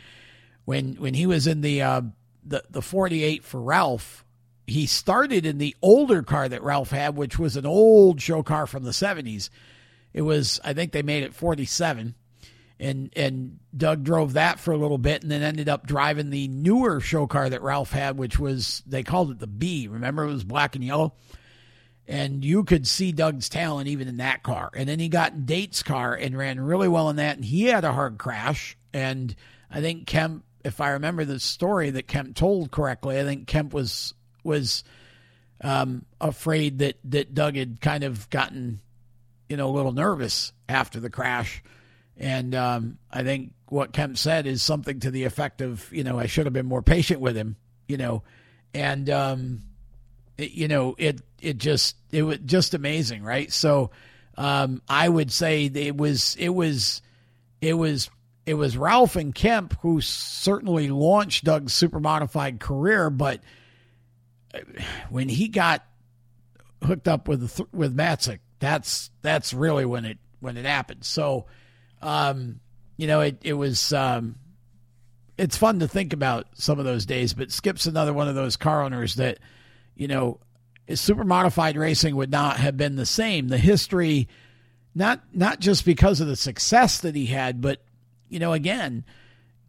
when when he was in the uh, the the 48 for Ralph. He started in the older car that Ralph had, which was an old show car from the 70s. It was, I think they made it 47 and and Doug drove that for a little bit, and then ended up driving the newer show car that Ralph had, which was they called it the B. Remember, it was black and yellow, and you could see Doug's talent even in that car. And then he got in Date's car and ran really well in that, and he had a hard crash. And I think Kemp, if I remember the story that Kemp told correctly, I think Kemp was was um, afraid that that Doug had kind of gotten you know a little nervous after the crash and um, I think what Kemp said is something to the effect of, you know, I should have been more patient with him, you know, and um, it, you know, it it just it was just amazing, right? So um, I would say it was it was it was it was Ralph and Kemp who certainly launched Doug's super modified career, but when he got hooked up with with Matzek, that's that's really when it when it happened. So um, you know, it it was um, it's fun to think about some of those days. But Skip's another one of those car owners that, you know, super modified racing would not have been the same. The history, not not just because of the success that he had, but you know, again,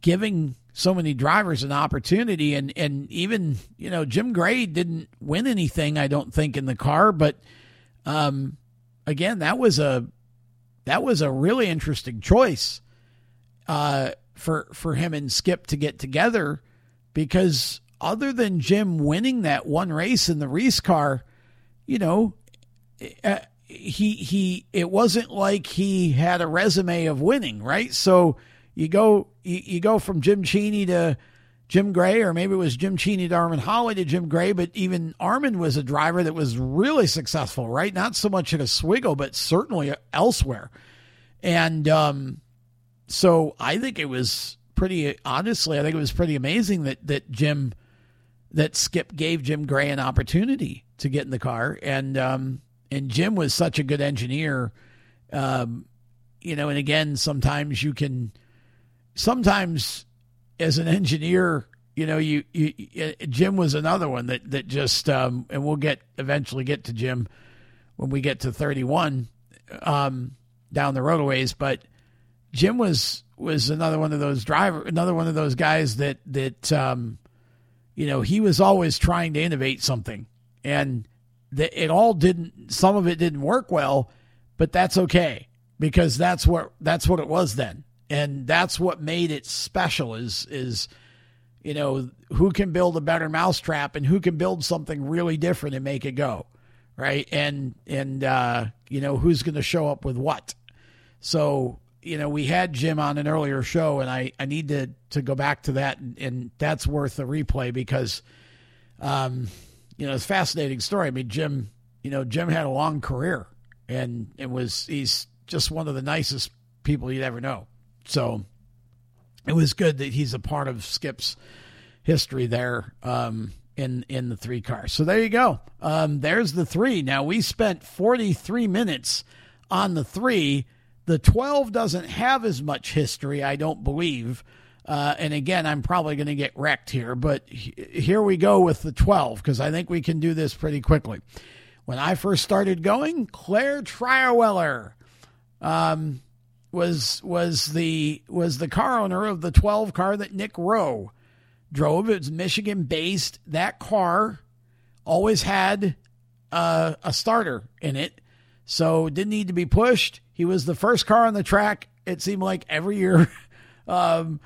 giving so many drivers an opportunity and and even you know Jim Gray didn't win anything I don't think in the car but um again that was a that was a really interesting choice uh, for for him and Skip to get together because other than Jim winning that one race in the Reese car, you know, uh, he he it wasn't like he had a resume of winning, right? So you go you, you go from Jim Cheney to Jim Gray, or maybe it was Jim Cheney to Armand Holly to Jim Gray, but even Armand was a driver that was really successful, right? Not so much at Oswego, but certainly elsewhere. And um, so I think it was pretty, honestly, I think it was pretty amazing that, that Jim, that Skip gave Jim Gray an opportunity to get in the car. And, um, and Jim was such a good engineer. Um, you know, and again, sometimes you can, sometimes as an engineer, you know, you, you, Jim was another one that, that just, um, and we'll get eventually get to Jim when we get to 31, um, down the roadways, but Jim was, was another one of those driver, another one of those guys that, that, um, you know, he was always trying to innovate something. And that it all didn't, some of it didn't work well, but that's okay because that's what, that's what it was then and that's what made it special is is you know who can build a better mousetrap and who can build something really different and make it go right? And and uh, you know who's going to show up with what? So you know we had jim on an earlier show and i i need to to go back to that and, and that's worth a replay because um you know it's fascinating story. I mean jim you know jim had a long career and it was he's just one of the nicest people you'd ever know so it was good that he's a part of Skip's history there um, in in the three cars. So there you go. Um, there's the three. Now we spent 43 minutes on the three. The 12 doesn't have as much history, I don't believe. Uh, and again, I'm probably going to get wrecked here, but here we go with the 12 because I think we can do this pretty quickly. When I first started going, Claire Trierweller. Um, was was the was the car owner of the 12 car that Nick Rowe drove. It was Michigan based. That car always had uh, a starter in it, so didn't need to be pushed. He was the first car on the track. It seemed like every year, um,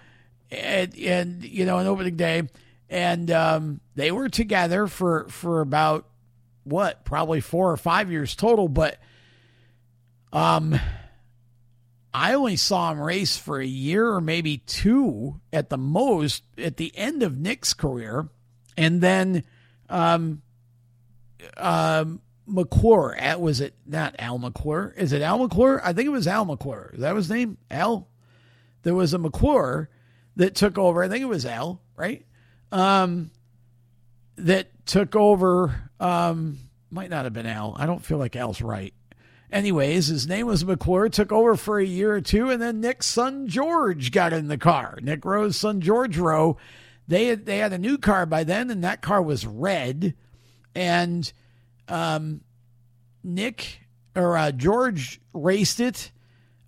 and, and you know, an opening day, and um, they were together for for about what probably four or five years total, but um I only saw him race for a year or maybe two at the most at the end of Nick's career. And then um, um, McClure. Was it not Al McClure? Is it Al McClure? I think it was Al McClure. Is that his name? Al? There was a McClure that took over. I think it was Al, right? Um, that took over. Um, might not have been Al. I don't feel like Al's right. Anyways, his name was McClure, took over for a year or two, and then Nick's son George got in the car. Nick Rowe's son George Rowe. They had, they had a new car by then, and that car was red. And um, Nick or uh, George raced it.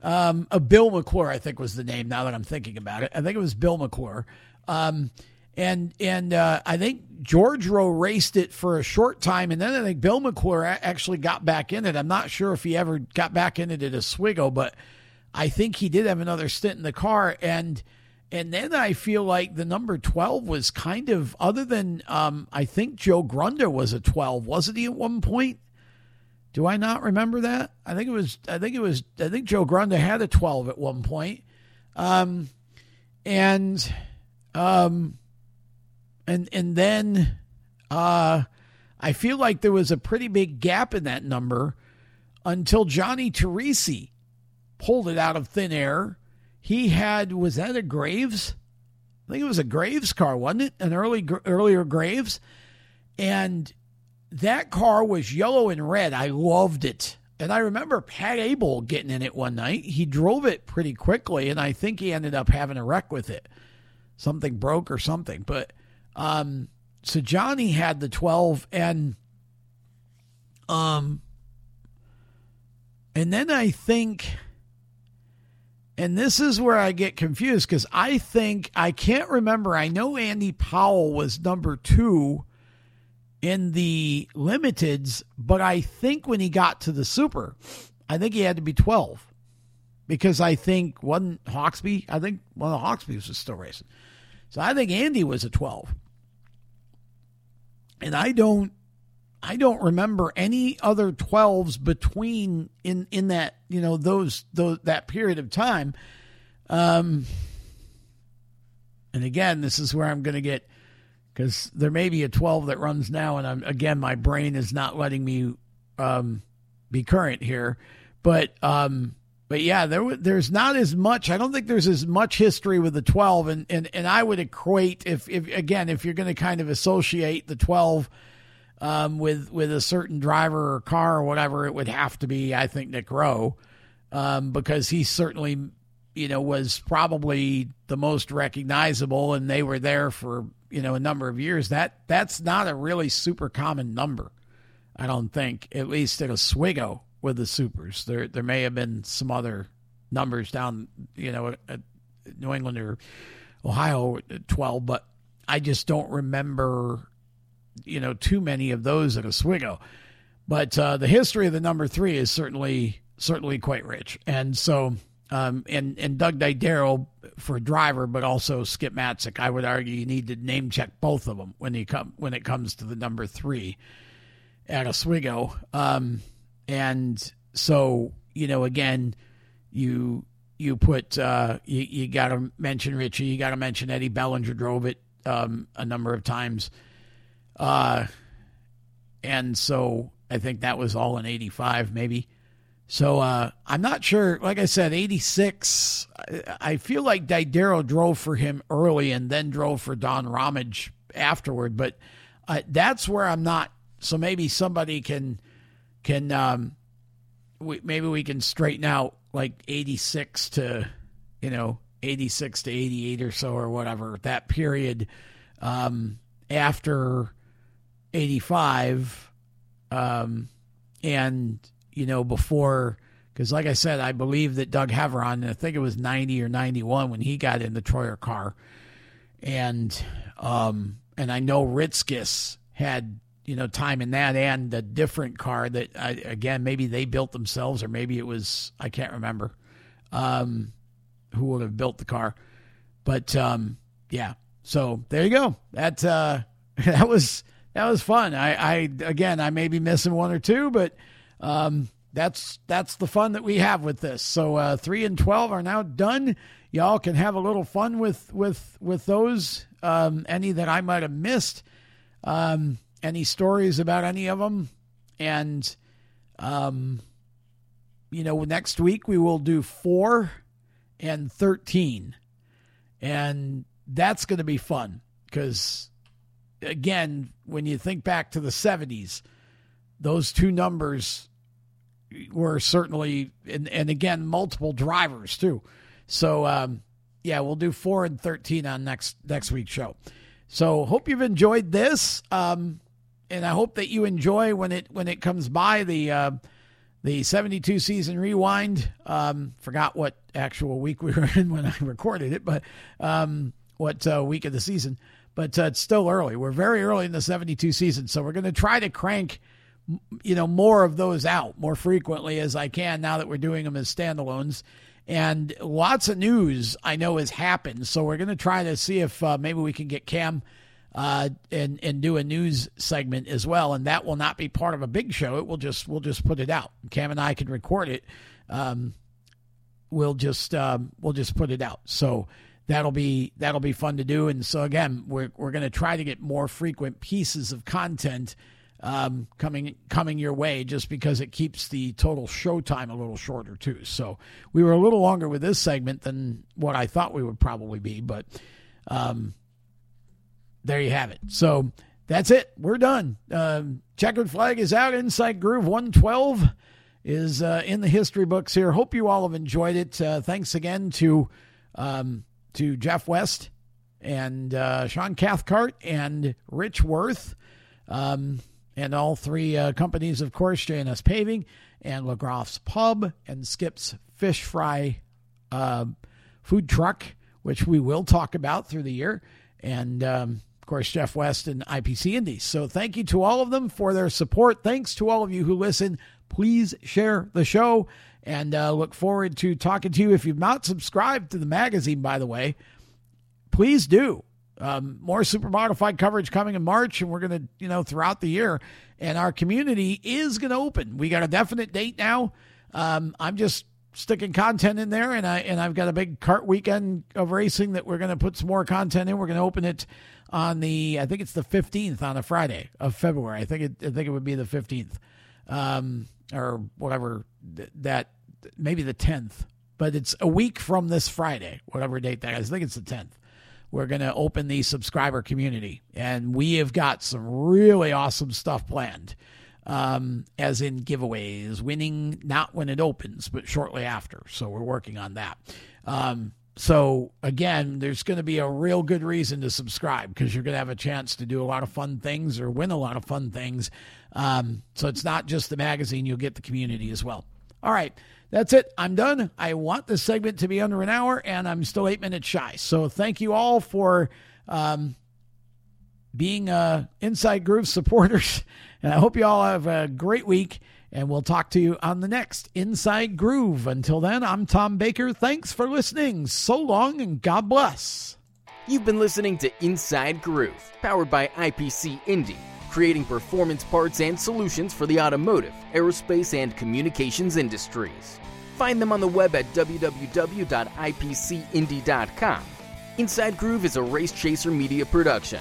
Um, a Bill McClure, I think, was the name. Now that I'm thinking about it, I think it was Bill McClure. Um, and and uh, I think George Rowe raced it for a short time, and then I think Bill McClure actually got back in it. I'm not sure if he ever got back in it at Oswego, but I think he did have another stint in the car, and and then I feel like the number twelve was kind of other than um, I think Joe Grunder was a twelve, wasn't he at one point? Do I not remember that? I think it was. I think it was. I think Joe Grunder had a twelve at one point, um, and um, and and then uh, I feel like there was a pretty big gap in that number until Johnny Teresi pulled it out of thin air. He had was that a Graves? I think it was a Graves car, wasn't it? An early earlier Graves, and that car was yellow and red. I loved it. And I remember Pat Abold getting in it one night. He drove it pretty quickly, and I think he ended up having a wreck with it. Something broke or something. But um, so Johnny had the 12 and um and then I think and this is where I get confused cuz I think I can't remember. I know Andy Powell was number 2 in the limiteds, but I think when he got to the super, I think he had to be 12 because I think wasn't Hawksby, I think one of the Hawksbys was still racing. So I think Andy was a 12. And I don't I don't remember any other 12s between in in that, you know, those those that period of time. Um and again, this is where I'm going to get cuz there may be a 12 that runs now and I'm again my brain is not letting me um be current here, but um but yeah, there there's not as much. I don't think there's as much history with the 12, and and, and I would equate if if again if you're going to kind of associate the 12 um, with with a certain driver or car or whatever, it would have to be I think Nick Rowe, um, because he certainly you know was probably the most recognizable, and they were there for you know a number of years. That that's not a really super common number, I don't think, at least at Oswego with the supers. There there may have been some other numbers down, you know, at New England or Ohio at 12, but I just don't remember, you know, too many of those at Oswego. But uh, the history of the number three is certainly certainly quite rich, and so um, and and Doug Didero for driver, but also Skip Matzek. I would argue you need to name check both of them when you come when it comes to the number three at Oswego. Um, and so, you know, again, you you put uh, you you got to mention Richie. You got to mention Eddie Bellinger drove it um, a number of times, uh, and so I think that was all in '85, maybe. So uh, I'm not sure. Like I said, '86. I feel like Didero drove for him early and then drove for Don Ramage afterward, but uh, that's where I'm not. So maybe somebody can can um, we, maybe we can straighten out like 86 to you know 86 to 88 or so or whatever that period um, after 85 um, and you know before because like i said i believe that doug Heveron i think it was 90 or 91 when he got in the troyer car and um, and i know ritzkis had you know, time in that and a different car that I, again maybe they built themselves or maybe it was I can't remember um, who would have built the car, but um, yeah. So there you go. That uh, that was that was fun. I, I again I may be missing one or two, but um, that's that's the fun that we have with this. So uh, three and twelve are now done. Y'all can have a little fun with with with those. Um, any that I might have missed. Um, any stories about any of them, and um, you know, next week we will do four and thirteen, and that's going to be fun because again, when you think back to the '70s, those two numbers were certainly, and, and again, multiple drivers too. So, um, yeah, we'll do four and thirteen on next next week's show. So, hope you've enjoyed this, um, and I hope that you enjoy when it when it comes by the uh, the seventy two season rewind. Um, forgot what actual week we were in when I recorded it, but um, what uh, week of the season. But uh, it's still early. We're very early in the seventy two season, so we're going to try to crank you know more of those out more frequently as I can now that we're doing them as standalones. And lots of news I know has happened, so we're going to try to see if uh, maybe we can get Cam uh, and and do a news segment as well. And that will not be part of a big show. It will just we'll just put it out. Cam and I can record it. Um, we'll just um, we'll just put it out. So that'll be that'll be fun to do. And so again, we're we're going to try to get more frequent pieces of content um, coming coming your way just because it keeps the total show time a little shorter too. So we were a little longer with this segment than what I thought we would probably be, but um, there you have it. So that's it. We're done. Um, checkered flag is out. Inside Groove 112 is uh, in the history books here. Hope you all have enjoyed it. Uh, thanks again to um, to Jeff West and uh, Sean Cathcart and Rich Worth. Um, and all three uh, companies, of course, JNS Paving and LaGroff's Pub and Skip's Fish Fry uh, Food Truck, which we will talk about through the year, and um, course Jeff West and IPC Indies. So thank you to all of them for their support. Thanks to all of you who listen. Please share the show, and uh, look forward to talking to you. If you've not subscribed to the magazine, by the way, please do. Um, more super modified coverage coming in March, and we're going to, you know, throughout the year. And our community is going to open. We got a definite date now. Um, I'm just sticking content in there, and I and I've got a big cart weekend of racing that we're going to put some more content in. We're going to open it on the, I think it's the 15th on a Friday of February. I think it, I think it would be the 15th, um, or whatever that maybe the 10th, but it's a week from this Friday, whatever date that is. I think it's the 10th we're going to open the subscriber community. And we have got some really awesome stuff planned, um, as in giveaways, winning not when it opens, but shortly after. So we're working on that. Um, so again, there's going to be a real good reason to subscribe because you're going to have a chance to do a lot of fun things or win a lot of fun things. Um, so it's not just the magazine, you'll get the community as well. All right. That's it. I'm done. I want this segment to be under an hour, and I'm still eight minutes shy. So thank you all for um, being uh, Inside Groove supporters. And I hope you all have a great week. And we'll talk to you on the next Inside Groove. Until then, I'm Tom Baker. Thanks for listening. So long and God bless. You've been listening to Inside Groove, powered by IPC Indy creating performance parts and solutions for the automotive, aerospace, and communications industries. Find them on the web at www.ipcindy.com. Inside Groove is a Race Chaser Media production.